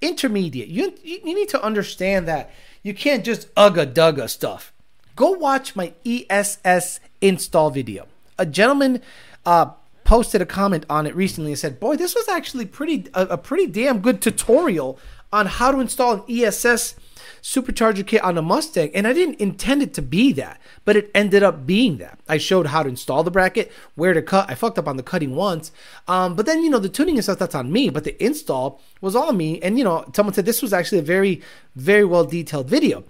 Intermediate. You, you need to understand that you can't just ugga dugga stuff. Go watch my ESS install video a gentleman uh, posted a comment on it recently and said, "Boy, this was actually pretty a, a, pretty damn good tutorial on how to install an ESS supercharger kit on a Mustang." And I didn't intend it to be that, but it ended up being that. I showed how to install the bracket, where to cut. I fucked up on the cutting once, um, but then you know the tuning and stuff that's on me, but the install was all me. And you know, someone said this was actually a very very well detailed video.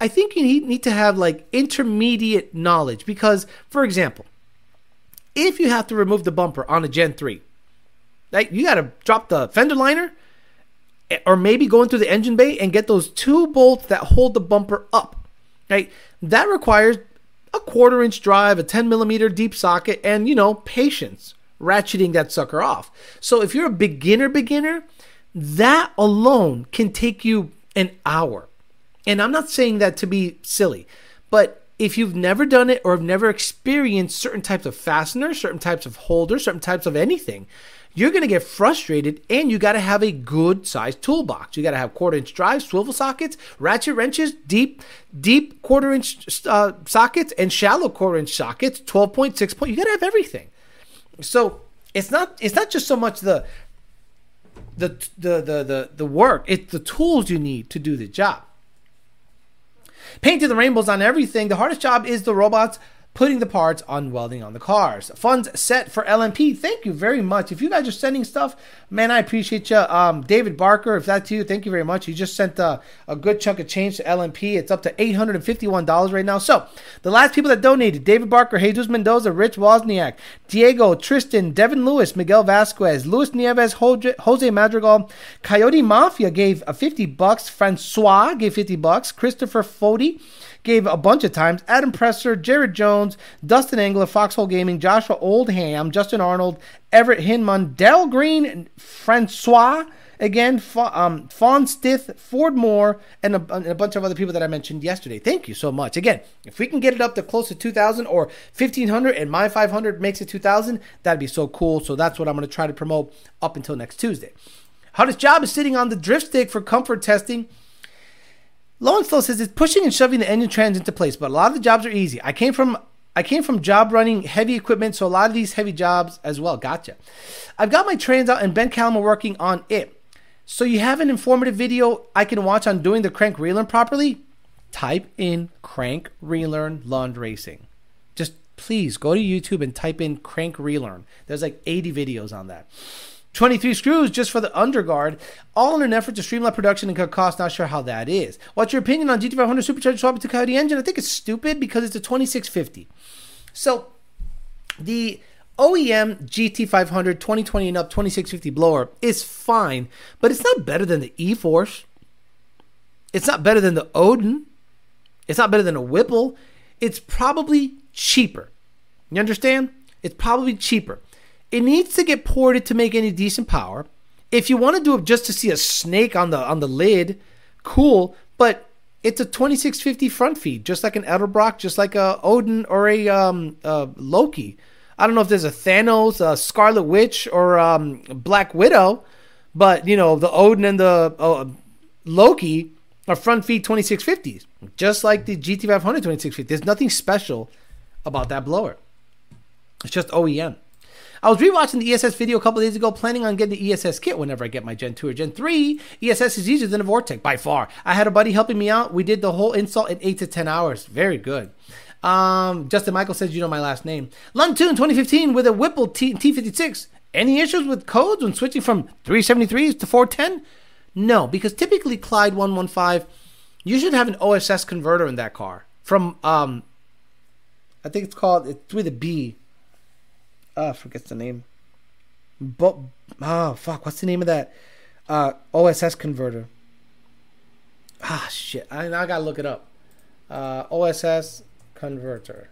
I think you need, to have like intermediate knowledge because, for example, if you have to remove the bumper on a Gen 3, like you got to drop the fender liner or maybe go into the engine bay and get those two bolts that hold the bumper up. Right? That requires a quarter inch drive, a 10 millimeter deep socket, and you know, patience ratcheting that sucker off. So if you're a beginner beginner, that alone can take you an hour. And I'm not saying that to be silly, but if you've never done it or have never experienced certain types of fasteners, certain types of holders, certain types of anything, you're going to get frustrated and you got to have a good sized toolbox. You got to have quarter inch drives, swivel sockets, ratchet wrenches, deep, deep quarter inch uh, sockets, and shallow quarter inch sockets, 12.6 point. You got to have everything. So it's not, it's not just so much the, the, the, the, the, the work, it's the tools you need to do the job. Painting the rainbows on everything. The hardest job is the robots putting the parts on welding on the cars. Funds set for LMP. Thank you very much. If you guys are sending stuff, man, I appreciate you. Um, David Barker, if that's you, thank you very much. You just sent uh, a good chunk of change to LMP. It's up to $851 right now. So the last people that donated David Barker, Jesus Mendoza, Rich Wozniak, Diego, Tristan, Devin Lewis, Miguel Vasquez, Luis Nieves, Jose Madrigal, Coyote Mafia gave a 50 bucks, Francois gave 50 bucks, Christopher Fody, gave a bunch of times. Adam Presser, Jared Jones, Dustin Engler, Foxhole Gaming, Joshua Oldham, Justin Arnold, Everett Hinman, Dell Green, Francois, again, um, Fawn Stith, Ford Moore, and a, and a, bunch of other people that I mentioned yesterday. Thank you so much. Again, if we can get it up to close to 2,000 or 1,500 and my 500 makes it 2,000, that'd be so cool. So that's what I'm going to try to promote up until next Tuesday. Hardest job is sitting on the drift stick for comfort testing Low and Slow says it's pushing and shoving the engine trans into place, but a lot of the jobs are easy. I came from I came from job running heavy equipment, so a lot of these heavy jobs as well. Gotcha. I've got my trans out and Ben Callum are working on it. So you have an informative video I can watch on doing the crank relearn properly? Type in crank relearn Lund racing. Just please go to YouTube and type in crank relearn. There's like 80 videos on that. 23 screws just for the underguard, all in an effort to streamline production and cut costs. Not sure how that is. What's your opinion on GT500 supercharged swap to Coyote engine? I think it's stupid because it's a 2650. So the OEM GT500 2020 and up 2650 blower is fine, but it's not better than the E-Force. It's not better than the Odin. It's not better than a Whipple. It's probably cheaper. You understand? It's probably cheaper. It needs to get ported to make any decent power. If you want to do it just to see a snake on the on the lid, cool. But it's a 2650 front feed, just like an Edelbrock, just like a Odin or a um, Loki. I don't know if there's a Thanos, a Scarlet Witch, or um, Black Widow, but you know the Odin and the uh, Loki are front feed 2650s, just like the GT500 2650. There's nothing special about that blower. It's just OEM. I was rewatching the ESS video a couple days ago, planning on getting the ESS kit whenever I get my Gen 2 or Gen 3. ESS is easier than a Vortech by far. I had a buddy helping me out. We did the whole install in 8 to 10 hours. Very good. Um, Justin Michael says, You know my last name. Luntoon 2015 with a Whipple T- T56. Any issues with codes when switching from 373s to 410? No, because typically Clyde 115, you should have an OSS converter in that car. From, um, I think it's called, it's with a B uh, forgets the name. But oh fuck, what's the name of that uh, OSS converter? Ah shit, I, I gotta look it up. Uh, OSS converter.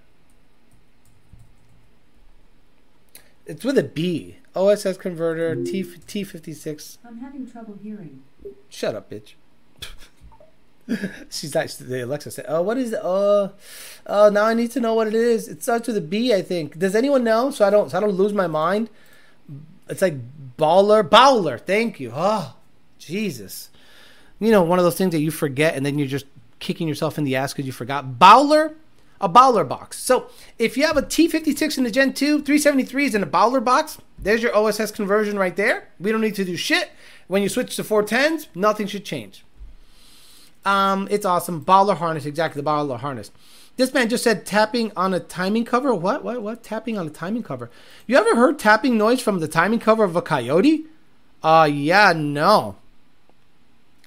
It's with a B. OSS converter T T fifty six. I'm having trouble hearing. Shut up, bitch. She's like the Alexa said, "Oh, what is it? Oh, oh, now I need to know what it is. It starts with a B, I think. Does anyone know? So I don't, so I don't lose my mind. It's like baller, bowler. Thank you. Oh, Jesus. You know, one of those things that you forget, and then you're just kicking yourself in the ass because you forgot. Bowler, a bowler box. So if you have a T56 in the Gen 2, 373s in a bowler box, there's your OSS conversion right there. We don't need to do shit. When you switch to 410s, nothing should change. Um, it's awesome. Baller harness, exactly the baller harness. This man just said tapping on a timing cover. What? What? What? Tapping on a timing cover. You ever heard tapping noise from the timing cover of a coyote? Uh, yeah, no.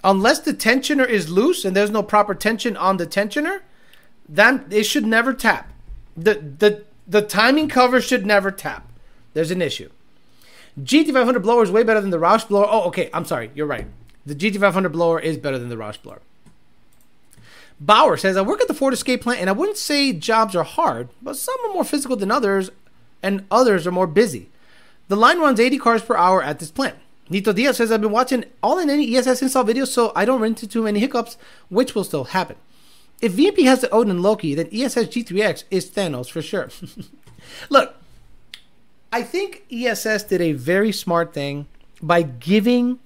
Unless the tensioner is loose and there's no proper tension on the tensioner, then it should never tap. The the the timing cover should never tap. There's an issue. GT500 blower is way better than the Roush blower. Oh, okay. I'm sorry. You're right. The GT500 blower is better than the Roush blower. Bauer says, I work at the Ford Escape plant and I wouldn't say jobs are hard, but some are more physical than others and others are more busy. The line runs 80 cars per hour at this plant. Nito Diaz says, I've been watching all in any ESS install videos so I don't run into too many hiccups, which will still happen. If VMP has the Odin and Loki, then ESS G3X is Thanos for sure. Look, I think ESS did a very smart thing by giving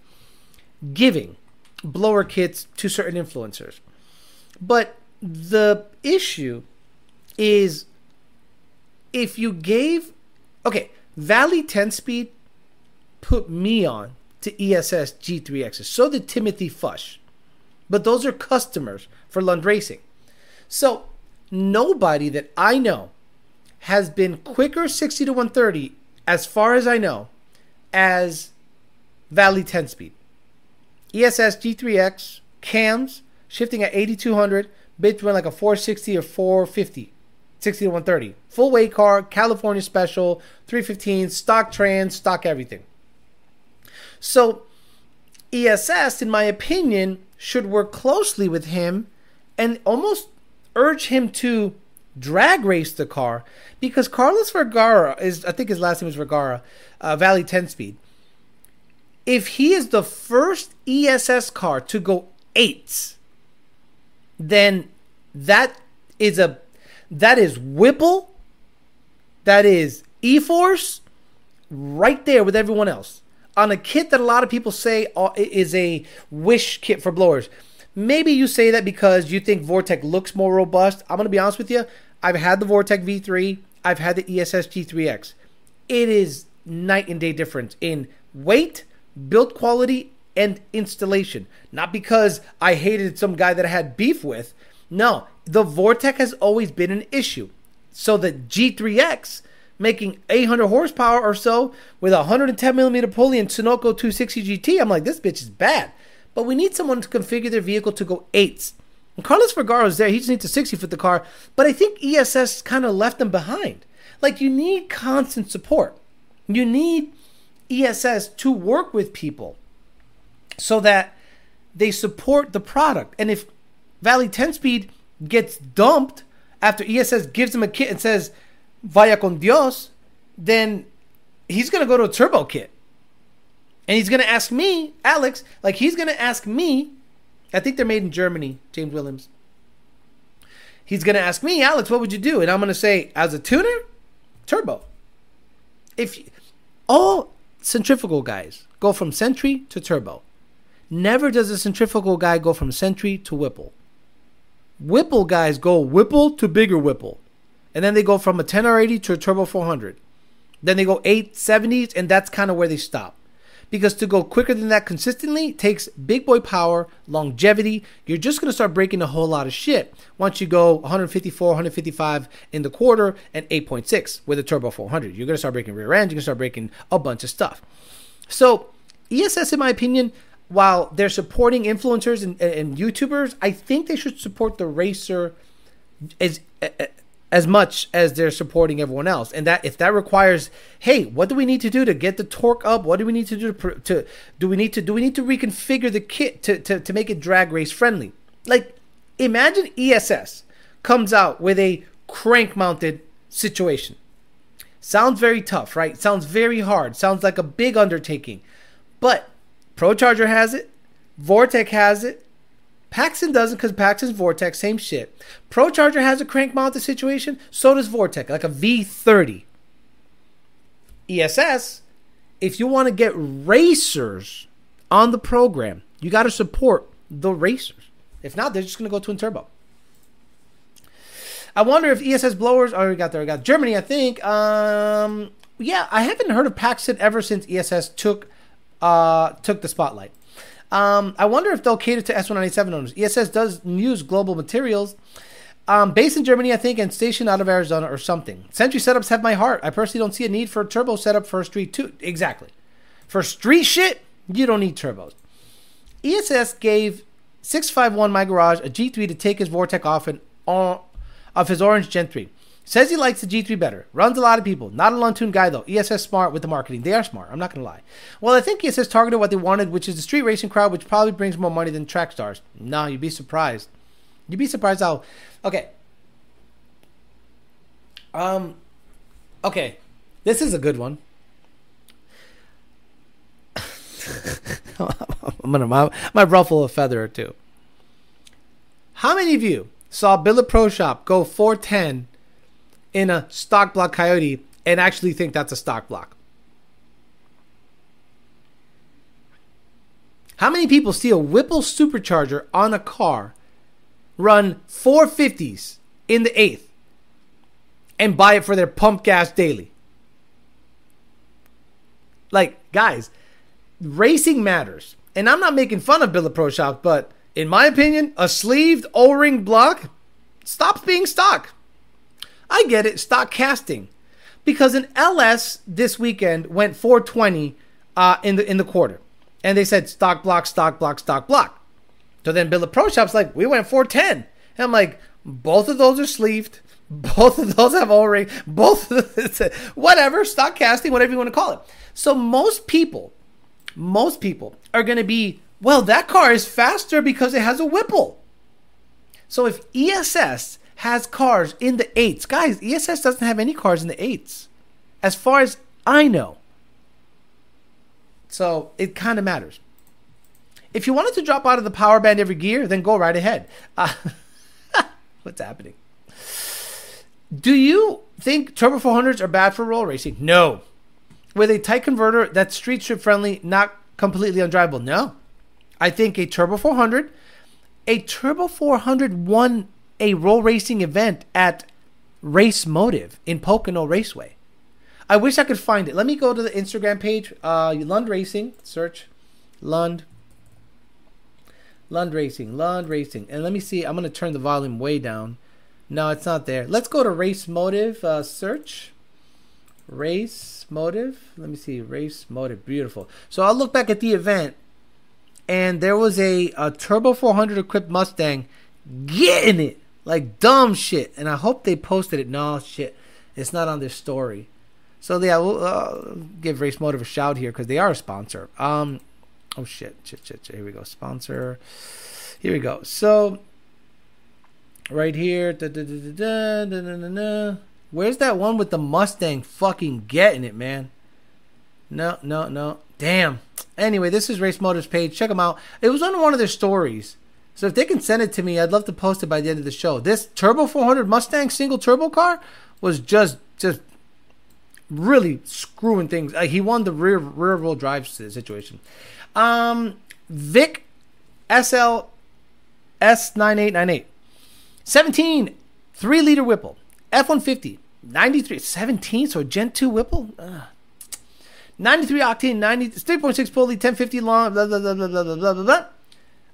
giving blower kits to certain influencers. But the issue is if you gave okay, Valley 10 speed put me on to ESS G3Xs. So did Timothy Fush. But those are customers for Lund Racing. So nobody that I know has been quicker 60 to 130, as far as I know, as Valley 10 speed. ESS G3X cams shifting at 8200, between like a 460 or 450, 60 to 130. Full weight car, California special, 315, stock trans, stock everything. So ESS, in my opinion, should work closely with him and almost urge him to drag race the car because Carlos Vergara is, I think his last name is Vergara, uh, Valley 10 speed. If he is the first ESS car to go eights, then that is a that is Whipple, that is E-Force, right there with everyone else on a kit that a lot of people say uh, is a wish kit for blowers. Maybe you say that because you think Vortech looks more robust. I'm going to be honest with you. I've had the Vortech V3, I've had the ESS G3X. It is night and day difference in weight, build quality, and installation. Not because I hated some guy that I had beef with. No, the Vortech has always been an issue. So the G3X making 800 horsepower or so with a 110 millimeter pulley and Sunoco 260 GT, I'm like, this bitch is bad. But we need someone to configure their vehicle to go eights. And Carlos Vergara is there. He just needs to 60 foot the car. But I think ESS kind of left them behind. Like, you need constant support. You need ESS to work with people so that they support the product. And if Valley 10 speed gets dumped after ESS gives him a kit and says, Vaya con Dios, then he's going to go to a turbo kit. And he's going to ask me, Alex, like he's going to ask me, I think they're made in Germany, James Williams. He's going to ask me, Alex, what would you do? And I'm going to say, as a tuner, turbo. If all centrifugal guys go from Sentry to turbo, never does a centrifugal guy go from Sentry to Whipple. Whipple guys go Whipple to bigger Whipple. And then they go from a 10R80 to a Turbo 400. Then they go 870s, and that's kind of where they stop. Because to go quicker than that consistently takes big boy power, longevity. You're just going to start breaking a whole lot of shit once you go 154, 155 in the quarter and 8.6 with a Turbo 400. You're going to start breaking rear ends. You're going to start breaking a bunch of stuff. So, ESS, in my opinion, while they're supporting influencers and, and YouTubers, I think they should support the racer as as much as they're supporting everyone else. And that if that requires, hey, what do we need to do to get the torque up? What do we need to do to, to do we need to do we need to reconfigure the kit to, to to make it drag race friendly? Like imagine ESS comes out with a crank mounted situation. Sounds very tough, right? Sounds very hard. Sounds like a big undertaking. But ProCharger has it, Vortech has it, Paxton doesn't because Paxton's Vortech, same shit. ProCharger has a crank mounted situation, so does Vortech, like a V30. ESS, if you want to get racers on the program, you got to support the racers. If not, they're just going to go twin turbo. I wonder if ESS blowers. Oh, we got there. We got Germany, I think. Um, yeah, I haven't heard of Paxton ever since ESS took uh, took the spotlight. Um, I wonder if they'll cater to S197 owners. ESS does use global materials. Um, based in Germany, I think, and stationed out of Arizona or something. Sentry setups have my heart. I personally don't see a need for a turbo setup for a street too. Exactly. For street shit, you don't need turbos. ESS gave 651 My Garage a G3 to take his Vortech off and on, of his Orange Gen 3. Says he likes the G3 better. Runs a lot of people. Not a Lun guy though. ESS smart with the marketing. They are smart. I'm not gonna lie. Well, I think ESS targeted what they wanted, which is the street racing crowd, which probably brings more money than track stars. No, you'd be surprised. You'd be surprised how. Okay. Um. Okay, this is a good one. I'm gonna my, my ruffle a feather or two. How many of you saw Billet Pro Shop go 410 in a stock block coyote and actually think that's a stock block. How many people see a Whipple supercharger on a car, run 450s in the eighth, and buy it for their pump gas daily? Like, guys, racing matters. And I'm not making fun of Billet Pro Shop, but in my opinion, a sleeved O ring block stops being stock. I get it, stock casting. Because an LS this weekend went 420 uh, in the in the quarter. And they said stock block, stock block, stock block. So then Billet Pro Shop's like, we went 410. And I'm like, both of those are sleeved. Both of those have O-ring. Both of whatever, stock casting, whatever you want to call it. So most people, most people are going to be, well, that car is faster because it has a Whipple. So if ESS has cars in the eights. Guys, ESS doesn't have any cars in the eights, as far as I know. So it kind of matters. If you wanted to drop out of the power band every gear, then go right ahead. Uh, what's happening? Do you think Turbo 400s are bad for roll racing? No. With a tight converter that's street strip friendly, not completely undrivable? No. I think a Turbo 400 a Turbo 400 won a roll racing event at Race Motive in Pocono Raceway. I wish I could find it. Let me go to the Instagram page. Uh, Lund Racing. Search Lund. Lund Racing. Lund Racing. And let me see. I'm going to turn the volume way down. No, it's not there. Let's go to Race Motive. Uh, search. Race Motive. Let me see. Race Motive. Beautiful. So I'll look back at the event. And there was a, a Turbo 400 equipped Mustang getting it. Like dumb shit. And I hope they posted it. No, shit. It's not on their story. So yeah, we'll uh, give Race Motive a shout here because they are a sponsor. Um, oh shit, shit, shit, shit. Here we go, sponsor. Here we go. So right here, da, da, da, where's that one with the Mustang fucking getting it, man? No, no, no. Damn. Anyway, this is Race Motive's page. Check them out. It was on one of their stories. So if they can send it to me, I'd love to post it by the end of the show. This Turbo 400 Mustang single turbo car was just just really screwing things. Uh, he won the rear rear wheel drive situation. Um, Vic SL S9898. 17, 3 liter Whipple. F 150, 93, 17, so Gen 2 Whipple? Ugh. 93 octane, 90, 3.6 pulley, 1050 long, blah, blah, blah, blah, blah, blah, blah, blah.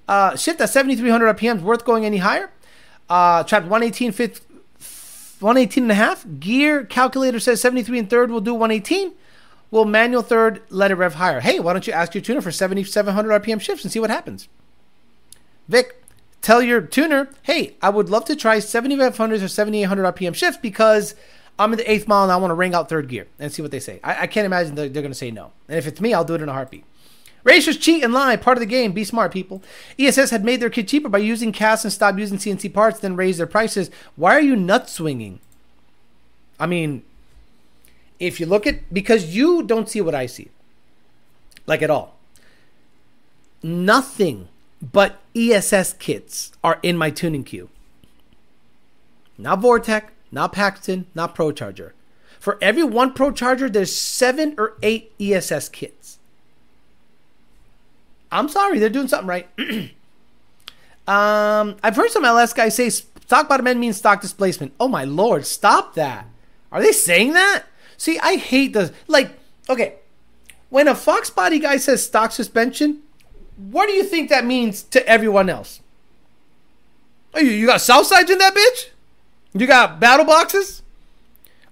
Uh, shift at 7,300 RPMs, worth going any higher. Uh, trapped 118, 118 and a half. Gear calculator says 73 and third will do 118. Will manual third let it rev higher? Hey, why don't you ask your tuner for 7,700 RPM shifts and see what happens? Vic, tell your tuner, hey, I would love to try 7,500 or 7,800 RPM shifts because I'm in the eighth mile and I want to ring out third gear and see what they say. I, I can't imagine they're, they're going to say no. And if it's me, I'll do it in a heartbeat. Racers cheat and lie, part of the game. Be smart, people. ESS had made their kit cheaper by using cast and stopped using CNC parts, then raised their prices. Why are you nut swinging? I mean, if you look at because you don't see what I see, like at all. Nothing but ESS kits are in my tuning queue. Not Vortech, not Paxton, not ProCharger. For every one ProCharger, there's seven or eight ESS kits. I'm sorry, they're doing something right. um, I've heard some LS guys say stock bottom end means stock displacement. Oh my lord, stop that. Are they saying that? See, I hate the like. Okay, when a Fox body guy says stock suspension, what do you think that means to everyone else? Oh, you, you got south sides in that bitch? You got battle boxes?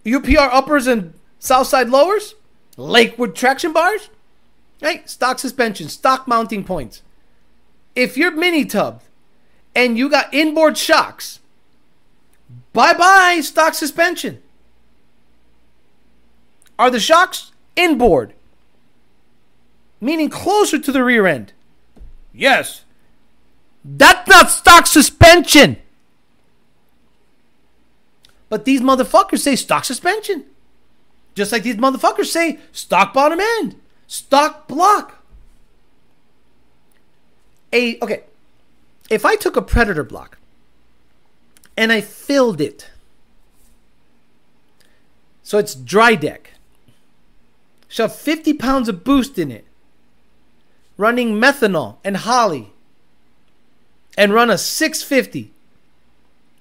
UPR uppers and south side lowers? Lakewood traction bars? Hey, stock suspension, stock mounting points. If you're mini tubbed and you got inboard shocks, bye bye stock suspension. Are the shocks inboard? Meaning closer to the rear end? Yes. That's not stock suspension. But these motherfuckers say stock suspension. Just like these motherfuckers say stock bottom end stock block. A okay, if I took a predator block and I filled it, so it's dry deck, shove 50 pounds of boost in it, running methanol and Holley, and run a 650.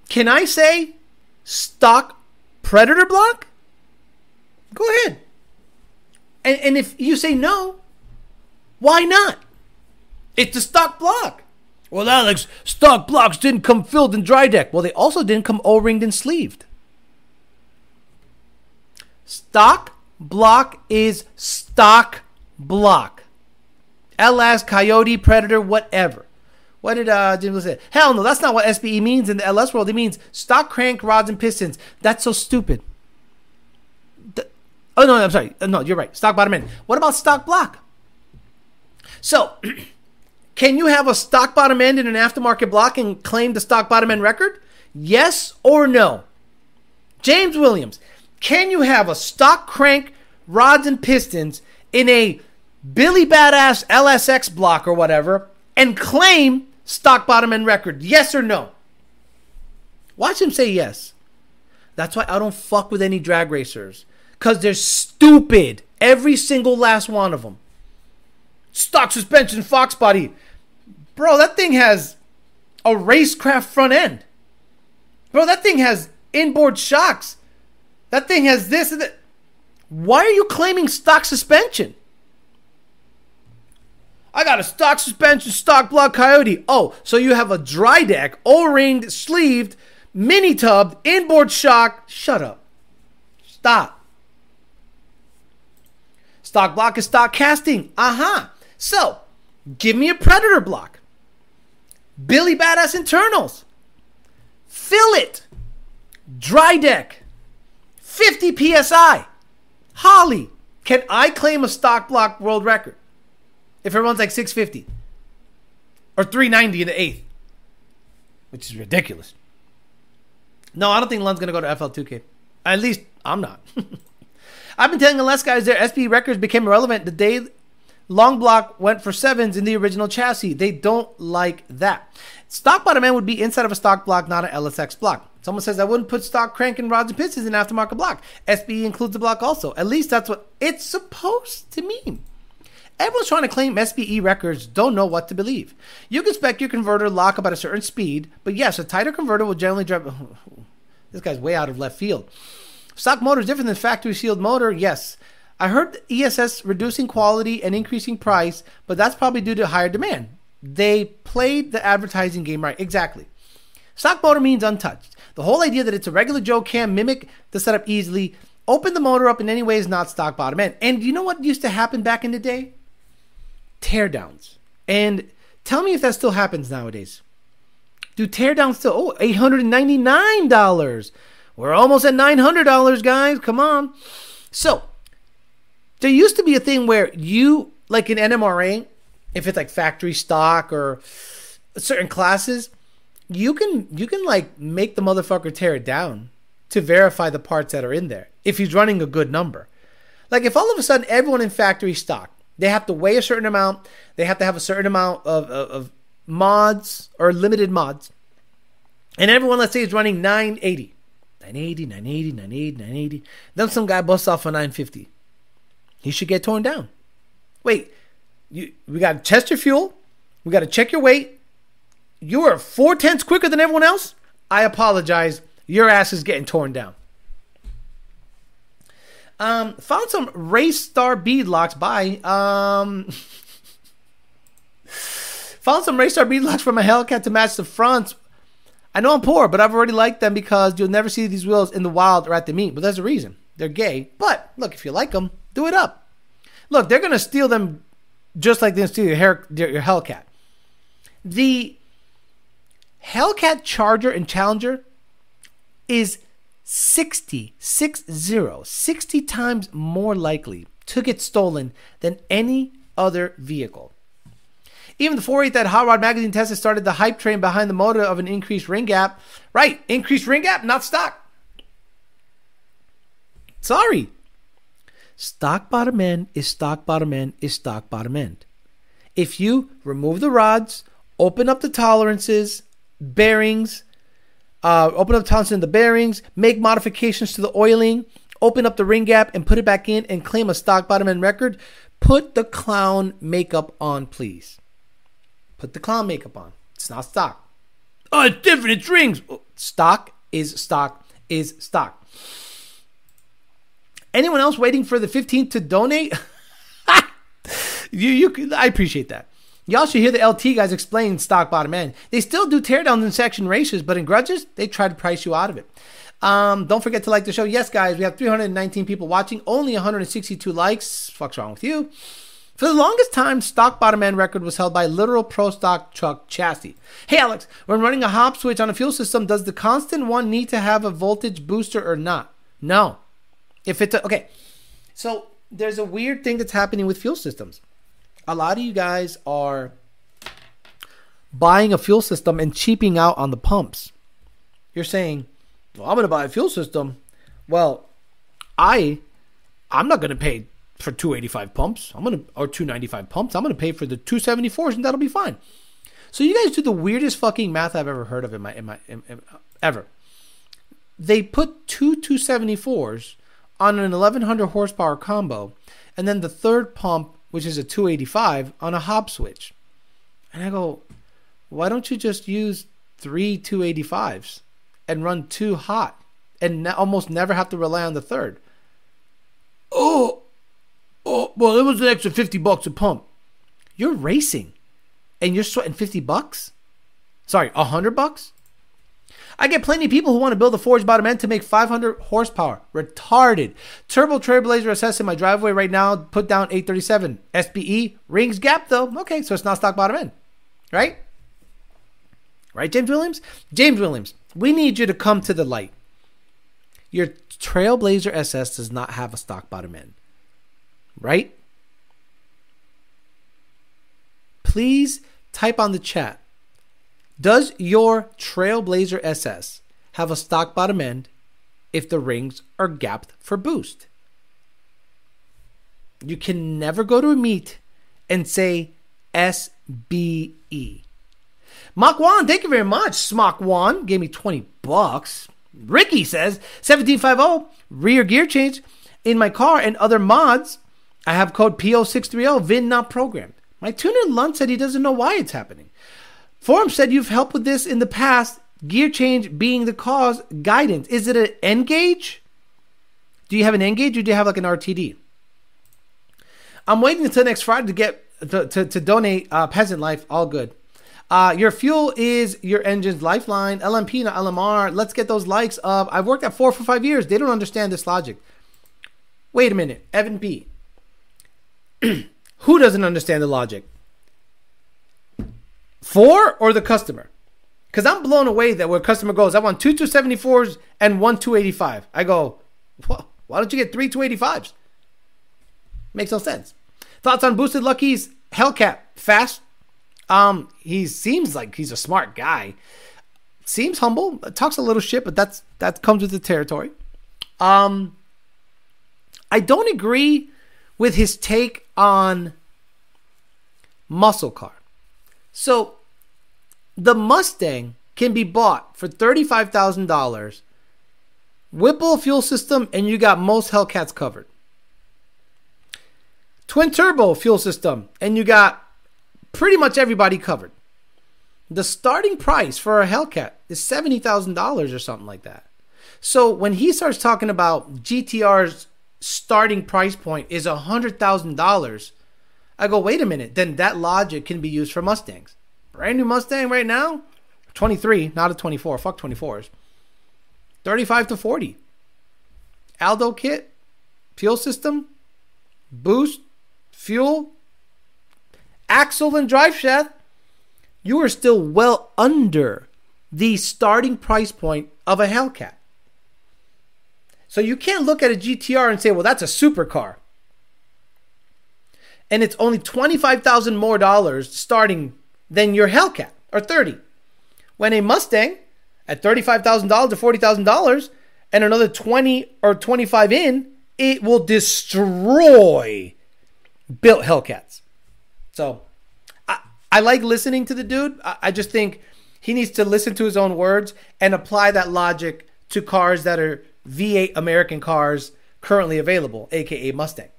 Can I say stock predator block? Go ahead. And, and if you say no, why not? It's a stock block. Well, Alex, stock blocks didn't come filled in dry deck. Well, they also didn't come O-ringed and sleeved. Stock block is stock block. LS, Coyote, Predator, whatever. What did uh, Jim say? Hell no, that's not what SBE means in the LS world. It means stock crank rods and pistons. That's so stupid. Oh no, I'm sorry. Uh, no, you're right. Stock bottom end. What about stock block? So, can you have a stock bottom end in an aftermarket block and claim the stock bottom end record? Yes or no? James Williams, can you have a stock crank rods and pistons in a Billy Badass LSX block or whatever and claim stock bottom end record? Yes or no? Watch him say yes. That's why I don't fuck with any drag racers because they're stupid. Every single last one of them. Stock suspension, Fox body. Bro, that thing has a racecraft front end. Bro, that thing has inboard shocks. That thing has this and that. Why are you claiming stock suspension? I got a stock suspension, stock block coyote. Oh, so you have a dry deck, O-ringed, sleeved, mini tub, inboard shock. Shut up. Stop. Stock block is stock casting. Uh-huh. So, give me a predator block. Billy Badass internals. Fill it. Dry deck. 50 PSI. Holley. Can I claim a stock block world record? If it runs like 650 or 390 in the eighth, which is ridiculous. No, I don't think Lund's going to go to FL2K. At least I'm not. I've been telling the less guys their SB records became irrelevant the day Long Block went for sevens in the original chassis. They don't like that. Stock bottom end would be inside of a stock block, not an LSX block. Someone says I wouldn't put stock crank and rods and pistons in aftermarket block. SBE includes the block also. At least that's what it's supposed to mean. Everyone's trying to claim SBE records don't know what to believe. You can spec your converter lock about a certain speed, but yes, a tighter converter will generally drive. This guy's way out of left field. Stock motor is different than factory sealed motor. Yes, I heard ESS reducing quality and increasing price, but that's probably due to higher demand. They played the advertising game right. Exactly. Stock motor means untouched. The whole idea that it's a regular Joe can mimic the setup easily, open the motor up in any way is not stock bottom end. And you know what used to happen back in the day? teardowns. And tell me if that still happens nowadays. Do teardowns still? Oh, $899. We're almost at $900, guys. Come on. So, there used to be a thing where you, like an NMRA, if it's like factory stock or certain classes, you can you can like make the motherfucker tear it down to verify the parts that are in there if he's running a good number. Like if all of a sudden everyone in factory stock they have to weigh a certain amount. They have to have a certain amount of, of, of mods or limited mods. And everyone, let's say, is running 980. 980, 980, 980, 980. Then some guy busts off a 950. He should get torn down. Wait, you, we got to test your fuel. We got to check your weight. You are four tenths quicker than everyone else. I apologize. Your ass is getting torn down. Um, found some race star bead locks by um. found some race star bead locks for my Hellcat to match the fronts. I know I'm poor, but I've already liked them because you'll never see these wheels in the wild or at the meet. But there's a reason. They're gay. But look, if you like them, do it up. Look, they're gonna steal them just like they steal your hair, your Hellcat. The Hellcat Charger and Challenger is 60, 60, 60 times more likely to get stolen than any other vehicle. Even the 4.8 that Hot Rod Magazine tested started the hype train behind the motor of an increased ring gap. Right, increased ring gap, not stock. Sorry. Stock bottom end is stock bottom end is stock bottom end. If you remove the rods, open up the tolerances, bearings, uh, open up tolerances in the bearings, make modifications to the oiling, open up the ring gap and put it back in and claim a stock bottom end record. Put the clown makeup on, please. Put the clown makeup on. It's not stock. Oh, it's different. It's rings. Oh, stock is stock is stock. Anyone else waiting for the 15th to donate? you, you, I appreciate that. Y'all should hear the LT guys explain stock bottom end. They still do teardowns in section races, but in grudges, they try to price you out of it. Um, don't forget to like the show. Yes, guys, we have 319 people watching, only 162 likes. Fuck's wrong with you? For the longest time, stock bottom end record was held by literal pro stock truck chassis. Hey, Alex, when running a Hobbs switch on a fuel system, does the constant one need to have a voltage booster or not? No. If it's a, okay, so there's a weird thing that's happening with fuel systems a lot of you guys are buying a fuel system and cheaping out on the pumps. You're saying, well, I'm going to buy a fuel system. Well, I I'm not going to pay for 285 pumps. I'm to or 295 pumps. I'm to pay for the 274s and that'll be fine. So you guys do the weirdest fucking math I've ever heard of in my in my in, in, ever. They put two 274s on an 1100 horsepower combo and then the third pump which is a 285, on a Hobbs switch. And I go, why don't you just use three 285s and run two hot and ne- almost never have to rely on the third. Oh, oh, well, it was an extra 50 bucks a pump. You're racing and you're sweating 50 bucks? Sorry, 100 bucks? I get plenty of people who want to build a forged bottom end to make 500 horsepower. Retarded. Turbo Trailblazer SS in my driveway right now. Put down 837. SBE. Rings gap though. Okay, so it's not stock bottom end. Right? Right, James Williams? James Williams, we need you to come to the light. Your Trailblazer SS does not have a stock bottom end. Right? Please type on the chat does your Trailblazer SS have a stock bottom end if the rings are gapped for boost? You can never go to a meet and say SBE. Mach Wan, thank you very much. Smock Wan gave me 20 bucks. Ricky says 1750 rear gear change in my car and other mods. I have code PO630 VIN not programmed. My tuner Lund said he doesn't know why it's happening. Forum said you've helped with this in the past, gear change being the cause, guidance. Is it an nGauge? Do you have an nGauge or do you have like an RTD? I'm waiting until next Friday to get to, to, to donate uh, Peasant Life. All good. Uh, your fuel is your engine's lifeline. LMP, not LMR. Let's get those likes up. I've worked at four for five years. They don't understand this logic. Wait a minute. Evan P. Who doesn't understand the logic? Ford or the customer? Because I'm blown away that where customer goes, I want two 274s and one 285. I go, why don't you get three 285s? Makes no sense. Thoughts on Boosted Lucky's Hellcat? Fast. Um, he seems like he's a smart guy. Seems humble. Talks a little shit, but that's that comes with the territory. Um, I don't agree with his take on muscle car. So the Mustang can be bought for $35,000. Whipple fuel system, and you got most Hellcats covered. Twin turbo fuel system, and you got pretty much everybody covered. The starting price for a Hellcat is $70,000 or something like that. So when he starts talking about GTR's starting price point is $100,000, I go, wait a minute, then that logic can be used for Mustangs. Brand new Mustang right now, 23, not a 24. Fuck 24s. 35 to 40. Aldo kit, fuel system, boost, fuel, axle and drive shaft. You are still well under the starting price point of a Hellcat. So you can't look at a GTR and say, well, that's a supercar and it's only 25,000 more dollars starting than your Hellcat or 30. When a Mustang at $35,000 to $40,000 and another 20 or 25 in, it will destroy built Hellcats. So I, I like listening to the dude. I, I just think he needs to listen to his own words and apply that logic to cars that are V8 American cars currently available, aka Mustang.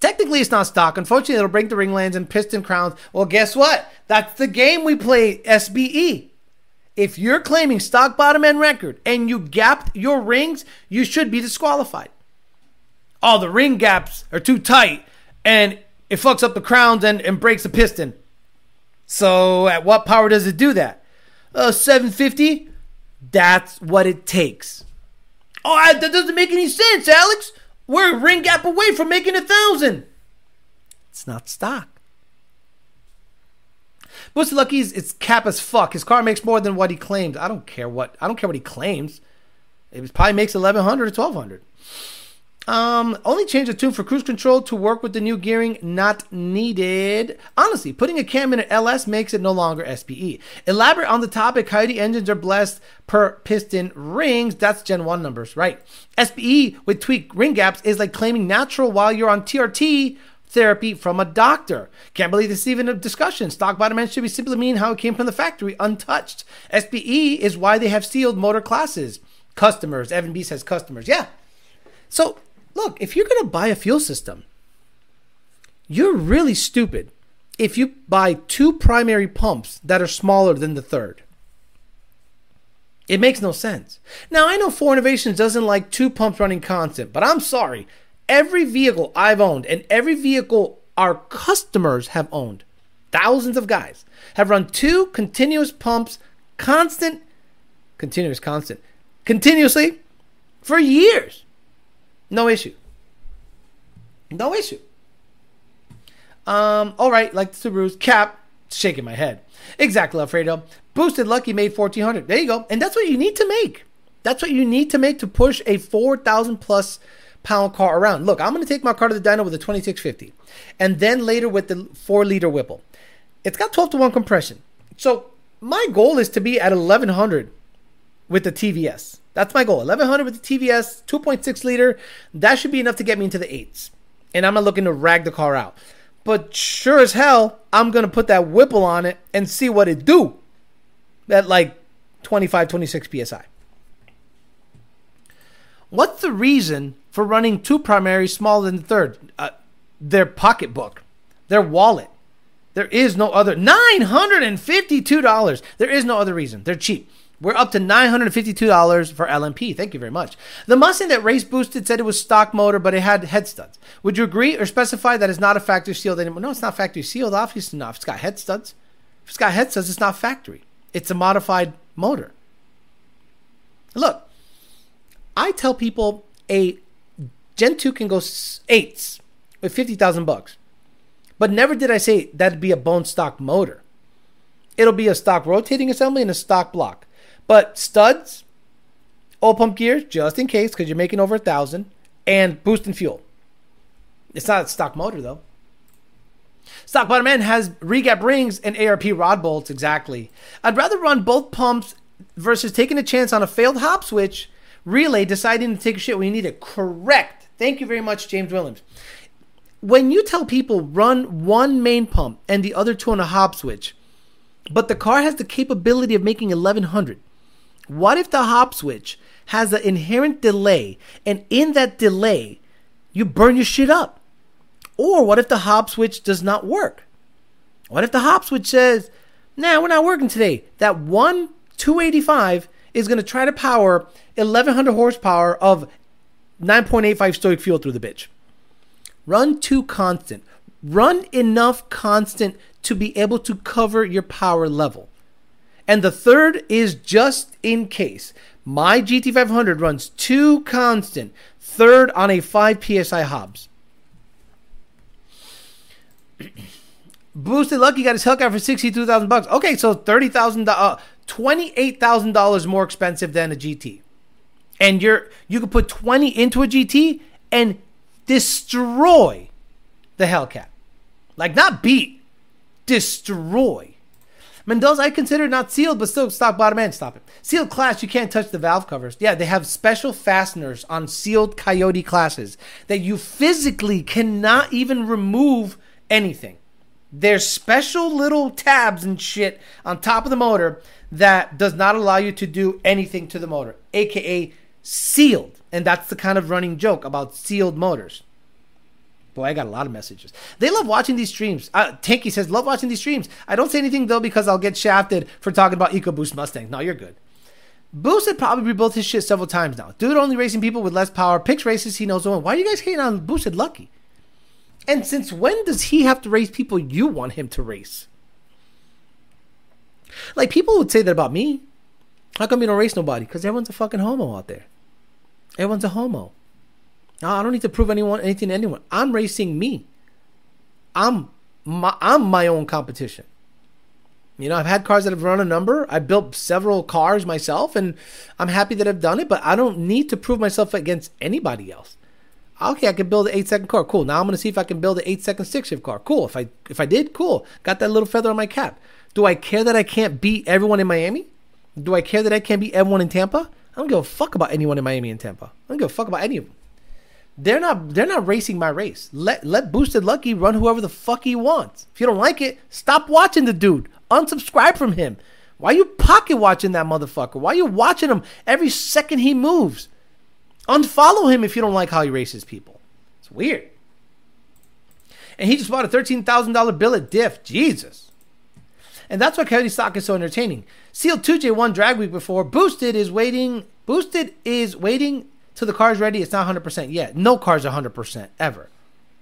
Technically, it's not stock. Unfortunately, it'll break the ringlands and piston crowns. Well, guess what? That's the game we play, SBE. If you're claiming stock bottom end record and you gapped your rings, you should be disqualified. All oh, the ring gaps are too tight and it fucks up the crowns and, and breaks the piston. So, at what power does it do that? Uh, 750? That's what it takes. Oh, that doesn't make any sense, Alex. We're a ring gap away from making a thousand. It's not stock. Most Lucky's it's cap as fuck. His car makes more than what he claims. I don't care what I don't care what he claims. It probably makes eleven hundred or twelve hundred. Um, only change the tune for cruise control to work with the new gearing. Not needed. Honestly, putting a cam in an LS makes it no longer SBE. Elaborate on the topic. Coyote engines are blessed per piston rings. That's Gen 1 numbers, right? SBE with tweaked ring gaps is like claiming natural while you're on TRT therapy from a doctor. Can't believe this is even a discussion. Stock bottom end should be simply mean how it came from the factory, untouched. SBE is why they have sealed motor classes. Customers. Evan B says customers. Yeah. So look, if you're going to buy a fuel system, you're really stupid if you buy two primary pumps that are smaller than the third. It makes no sense. Now, I know Fore Innovations doesn't like two pumps running constant, but I'm sorry. Every vehicle I've owned and every vehicle our customers have owned, thousands of guys, have run two continuous pumps, constant, continuous, constant, continuously for years. No issue. No issue. Um, all right, like the Subarus, cap, shaking my head. Exactly, Alfredo. Boosted Lucky made 1400. There you go. And that's what you need to make. That's what you need to make to push a 4,000 plus pound car around. Look, I'm going to take my car to the dyno with a 2650 and then later with the 4 liter Whipple. It's got 12 to 1 compression. So my goal is to be at 1100 with the TVS. That's my goal. 1100 with the TVS, 2.6 liter. That should be enough to get me into the eights. And I'm not looking to rag the car out. But sure as hell, I'm going to put that Whipple on it and see what it do at like 25, 26 PSI. What's the reason for running two primaries smaller than the third? Uh, their pocketbook, their wallet. There is no other. $952. There is no other reason. They're cheap. We're up to $952 for LMP. Thank you very much. The Mustang that race boosted said it was stock motor, but it had head studs. Would you agree or specify that it's not a factory sealed anymore? No, it's not factory sealed. Obviously not. If it's got head studs, if it's got head studs, it's not factory. It's a modified motor. Look, I tell people a Gen 2 can go eights with 50,000 bucks. But never did I say that'd be a bone stock motor. It'll be a stock rotating assembly and a stock block. But studs, oil pump gears, just in case, because you're making over a thousand, and boost and fuel. It's not a stock motor though. Stock bottom end has regap rings and ARP rod bolts exactly. I'd rather run both pumps versus taking a chance on a failed Hobbs switch relay, deciding to take a shit when you need it. Correct. Thank you very much, James Williams. When you tell people run one main pump and the other two on a Hobbs switch, but the car has the capability of making 1100, what if the Hobbs switch has an inherent delay and in that delay, you burn your shit up? Or what if the Hobbs switch does not work? What if the Hobbs switch says, nah, we're not working today? That one 285 is going to try to power 1100 horsepower of 9.85 stoic fuel through the bitch. Run two constant. Run enough constant to be able to cover your power level. And the third is just in case. My GT500 runs two constant, third on a 5 psi Hobbs. Boosted Lucky got his Hellcat for sixty-two thousand bucks. Okay, so thirty thousand, uh, twenty-eight thousand dollars more expensive than a GT, and you're you could put twenty into a GT and destroy the Hellcat, like not beat, destroy. Mendoza, I consider not sealed, but still stock bottom end. Stop it. Sealed class, you can't touch the valve covers. Yeah, they have special fasteners on sealed Coyote classes that you physically cannot even remove anything. There's special little tabs and shit on top of the motor that does not allow you to do anything to the motor, aka sealed. And that's the kind of running joke about sealed motors. Boy, I got a lot of messages. They love watching these streams. Uh, Tanky says, love watching these streams. I don't say anything though because I'll get shafted for talking about EcoBoost Mustang. No, you're good. Boost had probably rebuilt his shit several times now. Dude only racing people with less power. Picks races he knows the. Why are you guys hating on Boosted Lucky? And since when does he have to race people you want him to race? Like people would say that about me. How come you don't race nobody? Because everyone's a fucking homo out there. Everyone's a homo. I don't need to prove anyone anything to anyone. I'm racing me. I'm my I'm my own competition. You know, I've had cars that have run a number. I built several cars myself, and I'm happy that I've done it. But I don't need to prove myself against anybody else. Okay, I can build an eight second car. Cool. Now I'm gonna see if I can build an eight second six shift car. Cool. If I if I did, cool. Got that little feather on my cap. Do I care that I can't beat everyone in Miami? Do I care that I can't beat everyone in Tampa? I don't give a fuck about anyone in Miami and Tampa. I don't give a fuck about any of them. They're not they're not racing my race. Let let Boosted Lucky run whoever the fuck he wants. If you don't like it, stop watching the dude. Unsubscribe from him. Why you pocket watching that motherfucker? Why you watching him every second he moves? Unfollow him if you don't like how he races people. It's weird. And he just bought a $13,000 billet diff. Jesus. And that's why Coyote stock is so entertaining. Sealed 2J1 drag week before. Boosted is waiting. Boosted is waiting till the car's ready. It's not 100% yet. No car's 100% ever.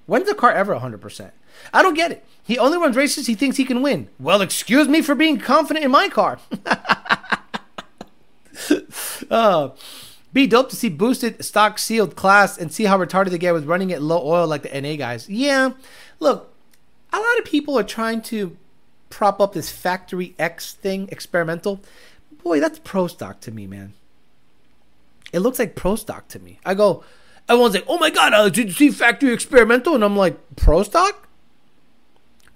When's a car ever 100%? I don't get it. He only runs races he thinks he can win. Well, excuse me for being confident in my car. uh, be dope to see boosted stock sealed class and see how retarded they get with running it low oil like the NA guys. Yeah, look, a lot of people are trying to prop up this factory X thing, experimental. Boy, that's pro stock to me, man. It looks like pro stock to me. I go, everyone's like, "Oh my god, uh, did you see factory experimental?" And I'm like, "Pro stock?"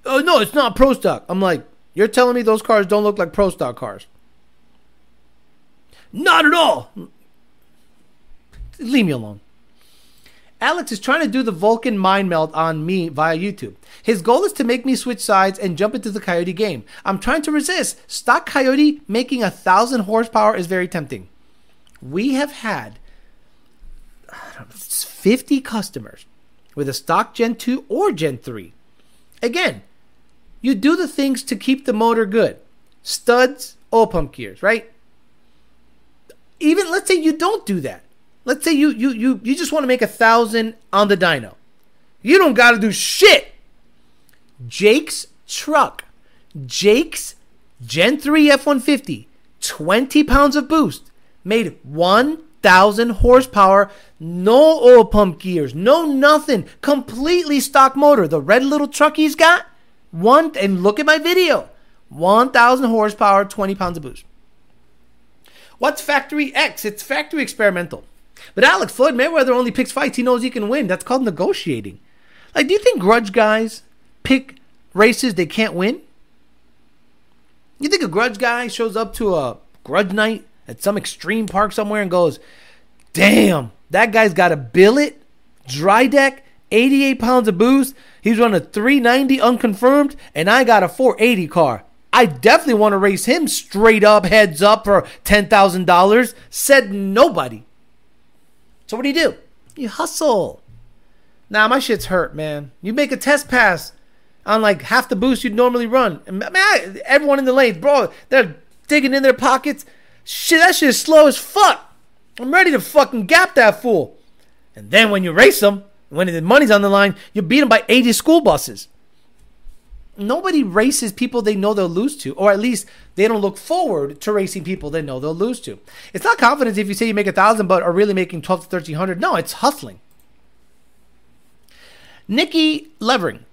Oh no, it's not pro stock. I'm like, "You're telling me those cars don't look like pro stock cars?" Not at all. Leave me alone. Alex is trying to do the Vulcan mind melt on me via YouTube. His goal is to make me switch sides and jump into the Coyote game. I'm trying to resist. Stock Coyote making a thousand horsepower is very tempting. We have had 50 customers with a stock Gen 2 or Gen 3. Again, you do the things to keep the motor good studs, oil pump gears, right? Even let's say you don't do that. Let's say you you you you just want to make a thousand on the dyno. You don't got to do shit. Jake's truck, Jake's Gen 3 F 150, 20 pounds of boost, made 1,000 horsepower, no oil pump gears, no nothing, completely stock motor. The red little truck he's got, one, and look at my video 1,000 horsepower, 20 pounds of boost. What's Factory X? It's factory experimental. But Alex Floyd Mayweather only picks fights he knows he can win. That's called negotiating. Like, do you think grudge guys pick races they can't win? You think a grudge guy shows up to a grudge night at some extreme park somewhere and goes, Damn, that guy's got a billet, dry deck, 88 pounds of boost. He's running a 390 unconfirmed, and I got a 480 car. I definitely want to race him straight up, heads up for $10,000. Said nobody. So what do you do? You hustle. Now nah, my shit's hurt, man. You make a test pass on like half the boost you'd normally run. Man, everyone in the lane, bro, they're digging in their pockets. Shit, that shit is slow as fuck. I'm ready to fucking gap that fool. And then when you race them, when the money's on the line, you beat them by 80 school buses. Nobody races people they know they'll lose to, or at least they don't look forward to racing people they know they'll lose to. It's not confidence if you say you make a thousand but are really making 12 to 1300. No, it's hustling. Nikki Levering,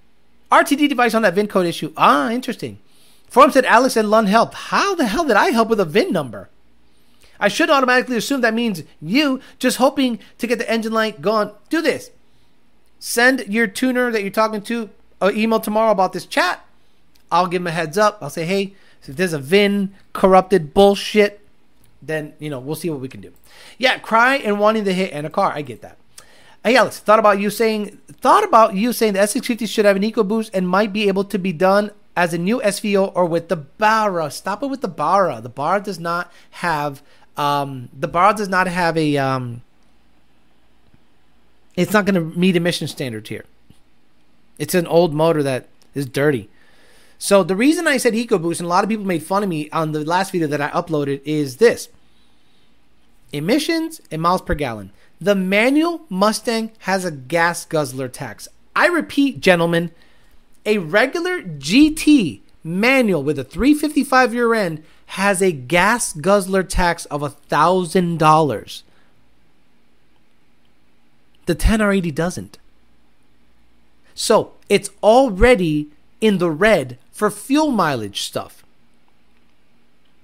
RTD device on that VIN code issue. Ah, interesting. Forum said Alex and Lund helped. How the hell did I help with a VIN number? I should automatically assume that means you just hoping to get the engine light going. Do this. Send your tuner that you're talking to an email tomorrow about this chat. I'll give him a heads up. I'll say, hey, if there's a VIN corrupted bullshit, then you know we'll see what we can do. Yeah, cry and wanting to hit and a car. I get that. Hey Alex, thought about you saying thought about you saying the S650 should have an EcoBoost and might be able to be done as a new SVO or with the Barra. Stop it with the Barra. The Barra does not have um, the Barra does not have a um, it's not going to meet emission standards here. It's an old motor that is dirty. So the reason I said EcoBoost, and a lot of people made fun of me on the last video that I uploaded, is this: emissions and miles per gallon. The manual Mustang has a gas guzzler tax. I repeat, gentlemen, a regular GT manual with a 355 year end has a gas guzzler tax of a thousand dollars. The 10R80 doesn't. So it's already in the red for fuel mileage stuff.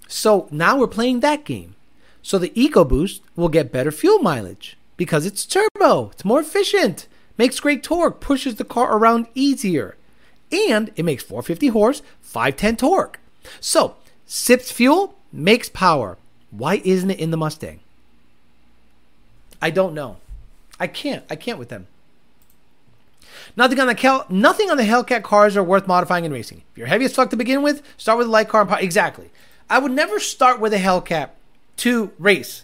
So now we're playing that game. So the EcoBoost will get better fuel mileage because it's turbo, it's more efficient, makes great torque, pushes the car around easier, and it makes 450 horse, 510 torque. So sips fuel, makes power. Why isn't it in the Mustang? I don't know. I can't. I can't with them. Nothing on the Kel- nothing on the Hellcat cars are worth modifying and racing. If you're heavy as fuck to begin with, start with a light car. exactly. I would never start with a Hellcat to race.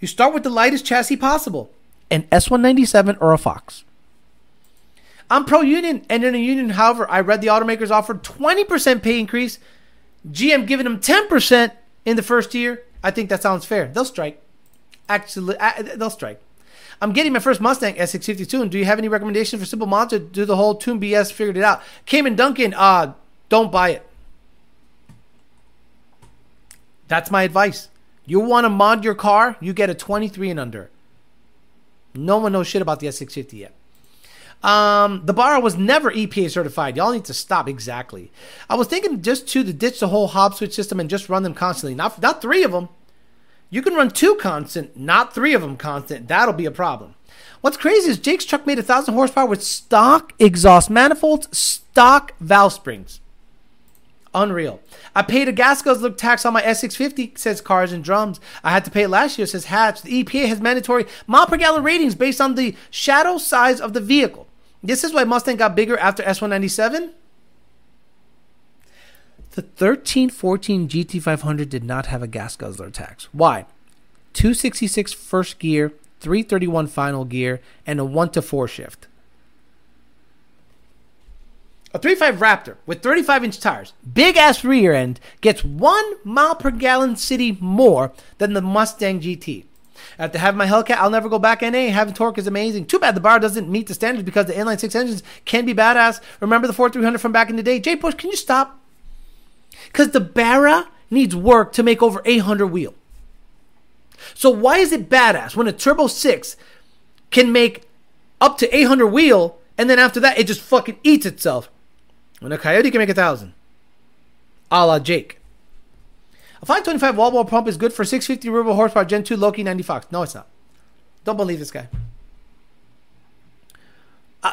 You start with the lightest chassis possible, an S197 or a Fox. I'm pro union, and in a union, however, I read the automakers offered 20% pay increase. GM giving them 10% in the first year. I think that sounds fair. They'll strike. Actually, uh, they'll strike. I'm getting my first Mustang S652, And Do you have any recommendations for simple mods to do the whole tune BS? Figured it out. Cayman Duncan, uh, don't buy it. That's my advice. You want to mod your car, you get a 23 and under. No one knows shit about the S650 yet. Um, the Barra was never EPA certified. Y'all need to stop. Exactly. I was thinking just to the ditch the whole Hobbs switch system and just run them constantly. Not not three of them. You can run two constant, not three of them constant. That'll be a problem. What's crazy is Jake's truck made a thousand horsepower with stock exhaust manifolds, stock valve springs. Unreal. I paid a gas guzzler tax on my S650, says Cars and Drums. I had to pay it last year, says Hatch. The EPA has mandatory mile per gallon ratings based on the shadow size of the vehicle. This is why Mustang got bigger after S197. The 1314 GT500 did not have a gas guzzler tax. Why? 266 first gear, 331 final gear, and a 1 to 4 shift. A 35 Raptor with 35 inch tires, big ass rear end, gets 1 mile per gallon city more than the Mustang GT. After having my Hellcat, I'll never go back NA. Having torque is amazing. Too bad the Barra doesn't meet the standards because the inline six engines can be badass. Remember the 4300 from back in the day? Jay Bush, can you stop? Because the Barra needs work to make over 800 wheel. So why is it badass when a Turbo 6 can make up to 800 wheel and then after that it just fucking eats itself? When a Coyote can make a thousand. A la Jake. A 525 Walbro pump is good for 650 ruble horsepower Gen 2 Loki 90 Fox. No, it's not. Don't believe this guy. Uh,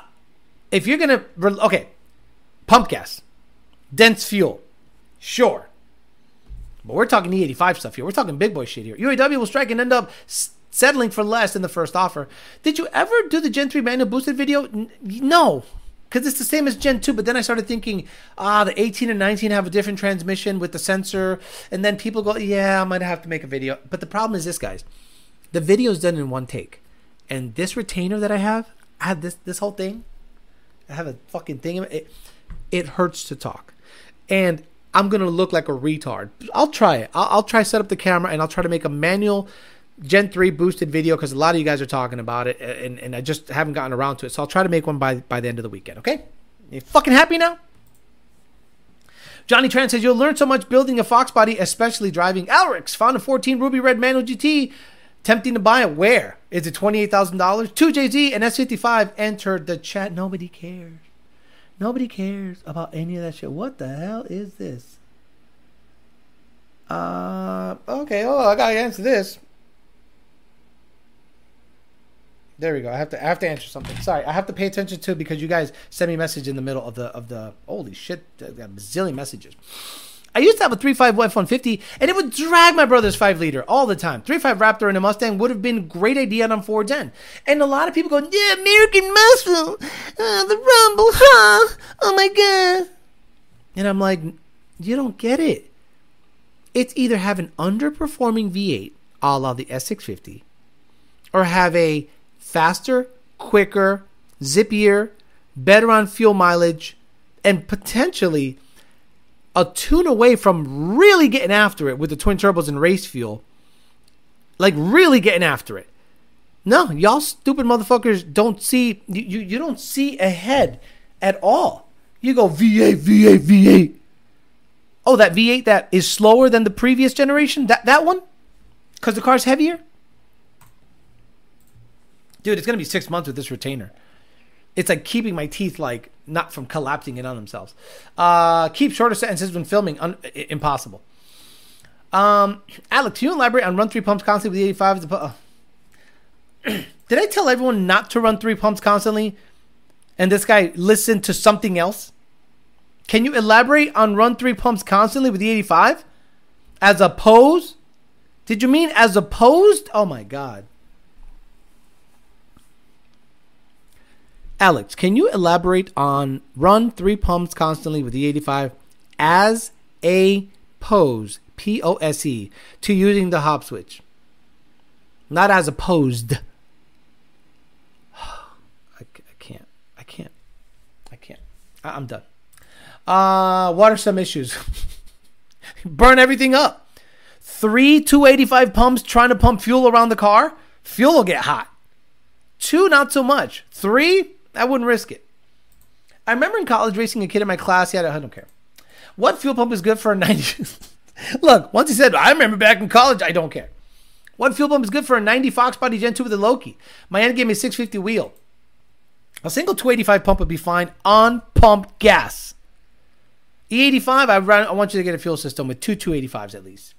if you're gonna okay, pump gas, dense fuel, sure. But we're talking E85 stuff here. We're talking big boy shit here. UAW will strike and end up settling for less than the first offer. Did you ever do the Gen 3 manual boosted video? N- no because it's the same as Gen 2. But then I started thinking, ah, the 18 and 19 have a different transmission with the sensor. And then people go, yeah, I might have to make a video. But the problem is this, guys. The video is done in one take. And this retainer that I have, I have this this whole thing. I have a fucking thing. It, it hurts to talk. And I'm going to look like a retard. I'll try it. I'll, I'll try set up the camera and I'll try to make a manual Gen 3 boosted video because a lot of you guys are talking about it and, and I just haven't gotten around to it. So I'll try to make one by, by the end of the weekend, okay? You fucking happy now? Johnny Tran says you'll learn so much building a Fox body, especially driving Alrix. Found a 14 Ruby Red Manual GT. Tempting to buy it. Where? Is it $28,000? 2JZ and S55 entered the chat. Nobody cares. Nobody cares about any of that shit. What the hell is this? Uh, okay. Oh, I gotta answer this. There we go. I have to I have to answer something. Sorry, I have to pay attention to because you guys send me a message in the middle of the of the holy shit, a bazillion messages. I used to have a 3.5 F-150, and it would drag my brother's 5 liter all the time. 3.5 Raptor and a Mustang would have been a great idea on Ford's end. And a lot of people go, yeah, American muscle, uh, the rumble, huh? Oh my god. And I'm like, you don't get it. It's either have an underperforming V8, a la the S650, or have a faster, quicker, zippier, better on fuel mileage, and potentially a tune away from really getting after it with the twin turbos and race fuel. Like really getting after it. No, y'all stupid motherfuckers don't see you, you, don't see ahead at all. You go V8, V8, V8. Oh, that V8 that is slower than the previous generation? That that one? Because the car's heavier? Dude, it's gonna be six months with this retainer. It's like keeping my teeth like not from collapsing in on themselves. Uh, keep shorter sentences when filming. Un- impossible. Um, Alex, you elaborate on run three pumps constantly with the 85? Uh, did I tell everyone not to run three pumps constantly? And this guy listened to something else? Can you elaborate on run three pumps constantly with the 85? As opposed? Did you mean as opposed? Oh my god. Alex, can you elaborate on run three pumps constantly with the 85 as a pose, P O S E, to using the Hobbs switch? Not as opposed. I, I can't. I can't. I- can't. I'm done. Uh, what are some issues? Burn everything up. Three 285 pumps trying to pump fuel around the car, fuel will get hot. Two, not so much. Three, I wouldn't risk it. I remember in college racing a kid in my class. He had a, I don't care. What fuel pump is good for a 90? Look, once he said, I remember back in college, I don't care. What fuel pump is good for a 90 Fox body Gen 2 with a Loki? My end gave me a 650 wheel. A single 285 pump would be fine on pumped gas. E85, I, run, I want you to get a fuel system with two 285s at least.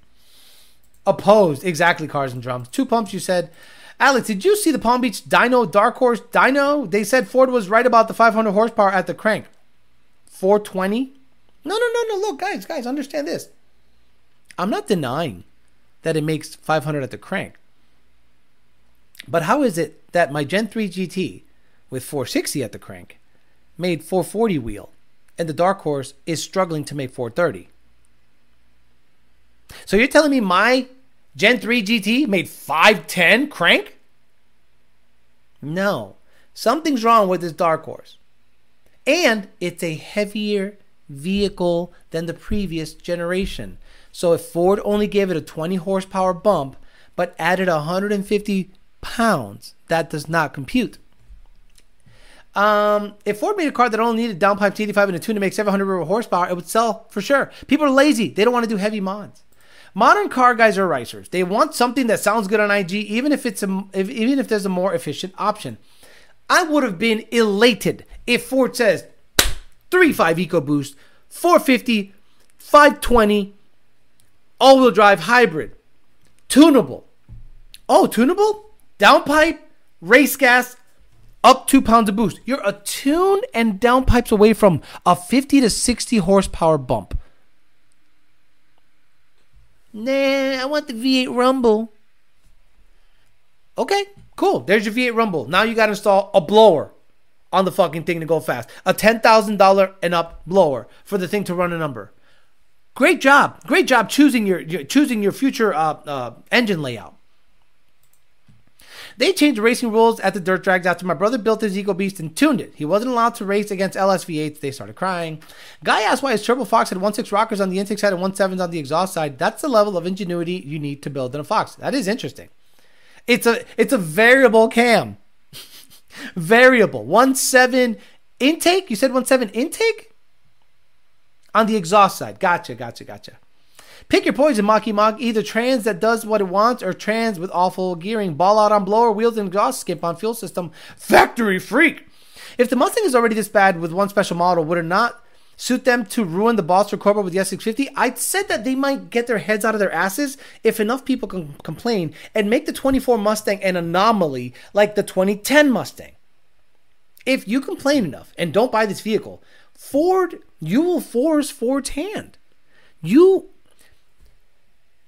Opposed, exactly, cars and drums. Two pumps, you said. Alex, did you see the Palm Beach Dyno Dark Horse Dyno? They said Ford was right about the 500 horsepower at the crank. 420? No, no, no, no. Look, guys, guys, understand this. I'm not denying that it makes 500 at the crank. But how is it that my Gen 3 GT with 460 at the crank made 440 wheel and the Dark Horse is struggling to make 430? So you're telling me my Gen 3 GT made 510 crank? No. Something's wrong with this Dark Horse. And it's a heavier vehicle than the previous generation. So if Ford only gave it a 20 horsepower bump but added 150 pounds, that does not compute. Um, if Ford made a car that only needed downpipe T85 and a tune to make 700 horsepower, it would sell for sure. People are lazy; they don't want to do heavy mods. Modern car guys are racers. They want something that sounds good on IG, even if it's a, if, even if there's a more efficient option. I would have been elated if Ford says 3.5 EcoBoost, 450, 520, all-wheel drive hybrid, tunable. Oh, tunable? Downpipe, race gas, up two pounds of boost. You're a tune and downpipes away from a 50 to 60 horsepower bump. Nah, I want the V8 Rumble. Okay, cool. There's your V8 Rumble. Now you got to install a blower on the fucking thing to go fast. A $10,000 and up blower for the thing to run a number. Great job. Great job choosing your, your choosing your future uh, uh, engine layout. They changed the racing rules at the dirt drags after my brother built his Eco Beast and tuned it. He wasn't allowed to race against LSV8s. They started crying. Guy asked why his Turbo Fox had 1.6 rockers on the intake side and 1.7s on the exhaust side. That's the level of ingenuity you need to build in a Fox. That is interesting. It's a it's a variable cam. variable. 1.7 intake? You said 1.7 intake? On the exhaust side. Gotcha, gotcha, gotcha. Pick your poison, Maki Mog. Either trans that does what it wants or trans with awful gearing. Ball out on blower, wheels, and exhaust skip on fuel system. Factory freak. If the Mustang is already this bad with one special model, would it not suit them to ruin the Boss or Corporate with the S650? I said that they might get their heads out of their asses if enough people can complain and make the 24 Mustang an anomaly like the 2010 Mustang. If you complain enough and don't buy this vehicle, Ford, you will force Ford's hand. You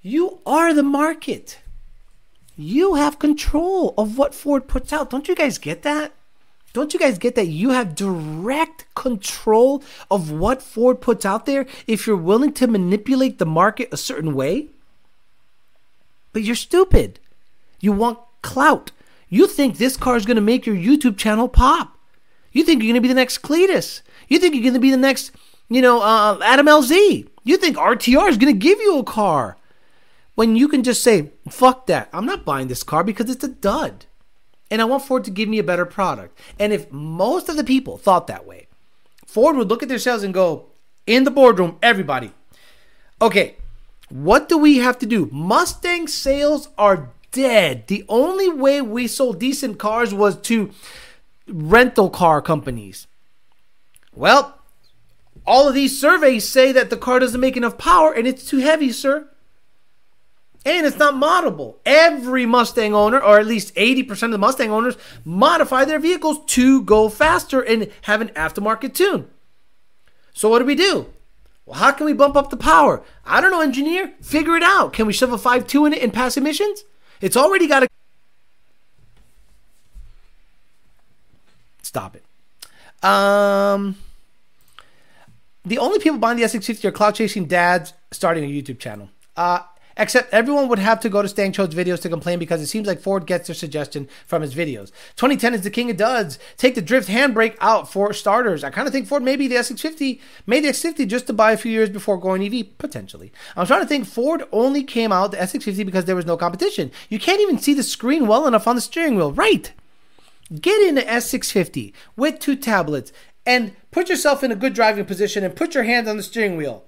you are the market. You have control of what Ford puts out. Don't you guys get that? Don't you guys get that you have direct control of what Ford puts out there if you're willing to manipulate the market a certain way? But you're stupid. You want clout. You think this car is going to make your YouTube channel pop. You think you're going to be the next Cleetus. You think you're going to be the next, you know, uh, Adam LZ. You think RTR is going to give you a car when you can just say, fuck that, I'm not buying this car because it's a dud. And I want Ford to give me a better product. And if most of the people thought that way, Ford would look at their sales and go, in the boardroom, everybody, okay, what do we have to do? Mustang sales are dead. The only way we sold decent cars was to rental car companies. Well, all of these surveys say that the car doesn't make enough power and it's too heavy, sir and it's not moddable. Every Mustang owner, or at least 80% of the Mustang owners, modify their vehicles to go faster and have an aftermarket tune. So, what do we do? Well, how can we bump up the power? I don't know, engineer. Figure it out. Can we shove a 5.2 in it and pass emissions? It's already got a. Stop it. Um, the only people buying the S650 are cloud chasing dads starting a YouTube channel. Uh, Except everyone would have to go to Stang Cho's videos to complain because it seems like Ford gets their suggestion from his videos. 2010 is the king of duds. Take the drift handbrake out for starters. I kind of think Ford maybe the S650 made the X50 just to buy a few years before going EV, potentially. I'm trying to think Ford only came out the S650 because there was no competition. You can't even see the screen well enough on the steering wheel, right? Get in the S650 with two tablets and put yourself in a good driving position and put your hands on the steering wheel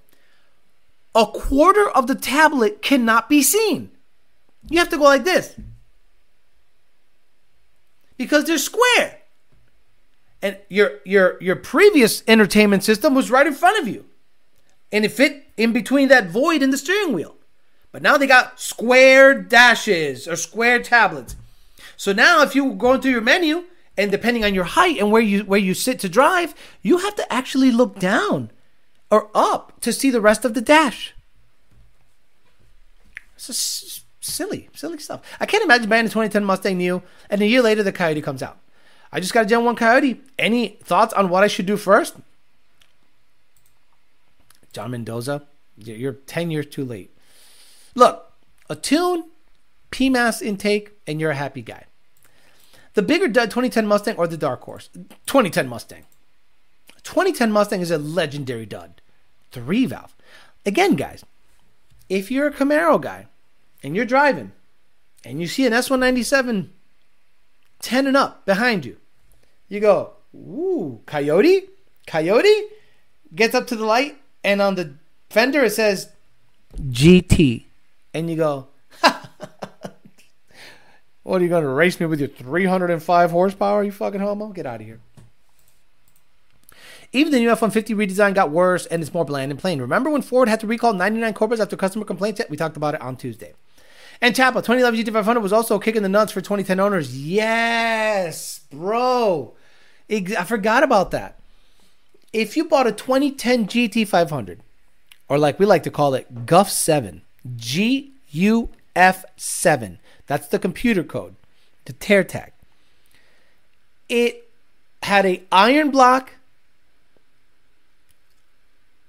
a quarter of the tablet cannot be seen. You have to go like this because they're square. And your your your previous entertainment system was right in front of you. And it fit in between that void in the steering wheel. But now they got square dashes or square tablets. So now if you go through your menu and depending on your height and where you where you sit to drive, you have to actually look down or up to see the rest of the dash. It's just silly, silly stuff. I can't imagine buying a 2010 Mustang New and a year later the Coyote comes out. I just got a Gen 1 Coyote. Any thoughts on what I should do first? John Mendoza, you're 10 years too late. Look, a tune, PMAS intake, and you're a happy guy. The bigger uh, 2010 Mustang or the Dark Horse? 2010 Mustang. 2010 Mustang is a legendary dud. Three valve. Again, guys, if you're a Camaro guy and you're driving and you see an S197 10 and up behind you, you go, Ooh, Coyote? Coyote? Gets up to the light and on the fender it says GT. And you go, What are you going to race me with your 305 horsepower, you fucking homo? Get out of here. Even the new F-150 redesign got worse and it's more bland and plain. Remember when Ford had to recall 99 Cobras after customer complaints? We talked about it on Tuesday. And Chapa, 2011 GT500 was also kicking the nuts for 2010 owners. Yes, bro. I forgot about that. If you bought a 2010 GT500, or like we like to call it, GUF 7, G U F 7, that's the computer code, the tear tag. It had a iron block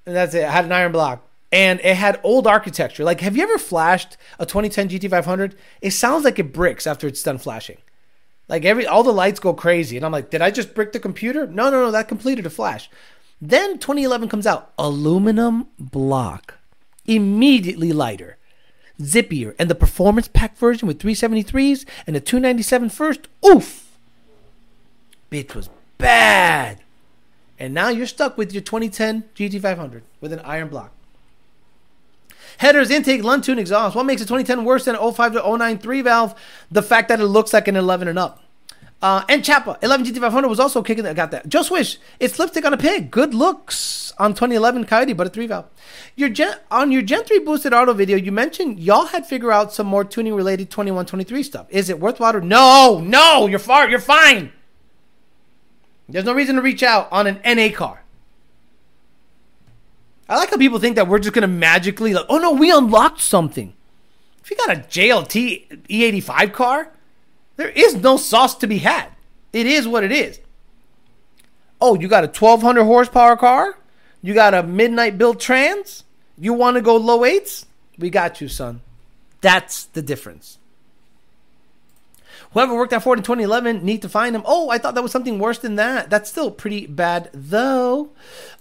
and that's it. I had an iron block. And it had old architecture. Like, have you ever flashed a 2010 GT500? It sounds like it bricks after it's done flashing. Like every all the lights go crazy, and I'm like, did I just brick the computer? No, no, no, that completed a flash. Then 2011 comes out, aluminum block, immediately lighter, zippier, and the performance pack version with 373s and a 297 first. Oof, bitch was bad. And now you're stuck with your 2010 GT500 with an iron block. Headers, intake, Lund tune, exhaust. What makes a 2010 worse than an 05 to 09 3 valve? The fact that it looks like an 11 and up. Uh, and Chapa, 11 GT500 was also kicking. I got that. Joe Swish, it's lipstick on a pig. Good looks on 2011 Coyote, but a three valve. Your gen, on your Gen 3 boosted auto video, you mentioned y'all had figured out some more tuning related 21 23 stuff. Is it worthwhile? No, no, you're far, you're fine. There's no reason to reach out on an NA car. I like how people think that we're just gonna magically like, oh no, we unlocked something. If you got a JLT E85 car, there is no sauce to be had. It is what it is. Oh, you got a 1200 horsepower car? You got a midnight build trans? You want to go low eights? We got you, son. That's the difference. Whoever worked at Ford in 2011 need to find him. Oh, I thought that was something worse than that. That's still pretty bad though.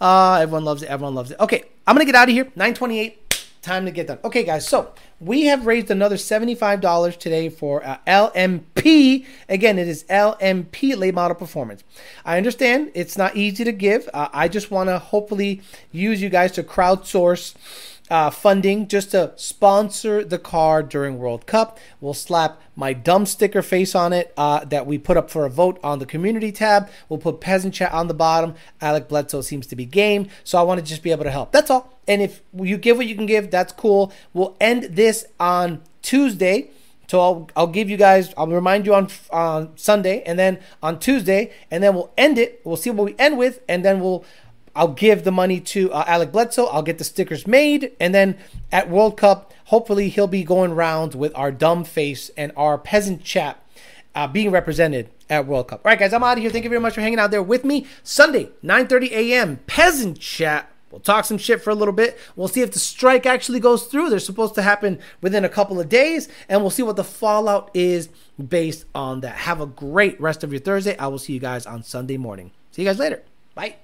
Uh, everyone loves it. Everyone loves it. Okay, I'm gonna get out of here. 928. Time to get done. Okay, guys. So we have raised another $75 today for uh, LMP. Again, it is LMP late model performance. I understand it's not easy to give. Uh, I just want to hopefully use you guys to crowdsource uh, funding just to sponsor the car during World Cup. We'll slap my dumb sticker face on it uh, that we put up for a vote on the community tab. We'll put peasant chat on the bottom. Alec Bledsoe seems to be game, so I want to just be able to help. That's all. And if you give what you can give, that's cool. We'll end this on Tuesday. So I'll, I'll give you guys, I'll remind you on on Sunday and then on Tuesday, and then we'll end it. We'll see what we end with, and then we'll I'll give the money to uh, Alec Bledsoe. I'll get the stickers made. And then at World Cup, hopefully he'll be going round with our dumb face and our peasant chap uh, being represented at World Cup. All right, guys, I'm out of here. Thank you very much for hanging out there with me. Sunday, 9.30 a.m., peasant chat We'll talk some shit for a little bit. We'll see if the strike actually goes through. They're supposed to happen within a couple of days, and we'll see what the fallout is based on that. Have a great rest of your Thursday. I will see you guys on Sunday morning. See you guys later. Bye.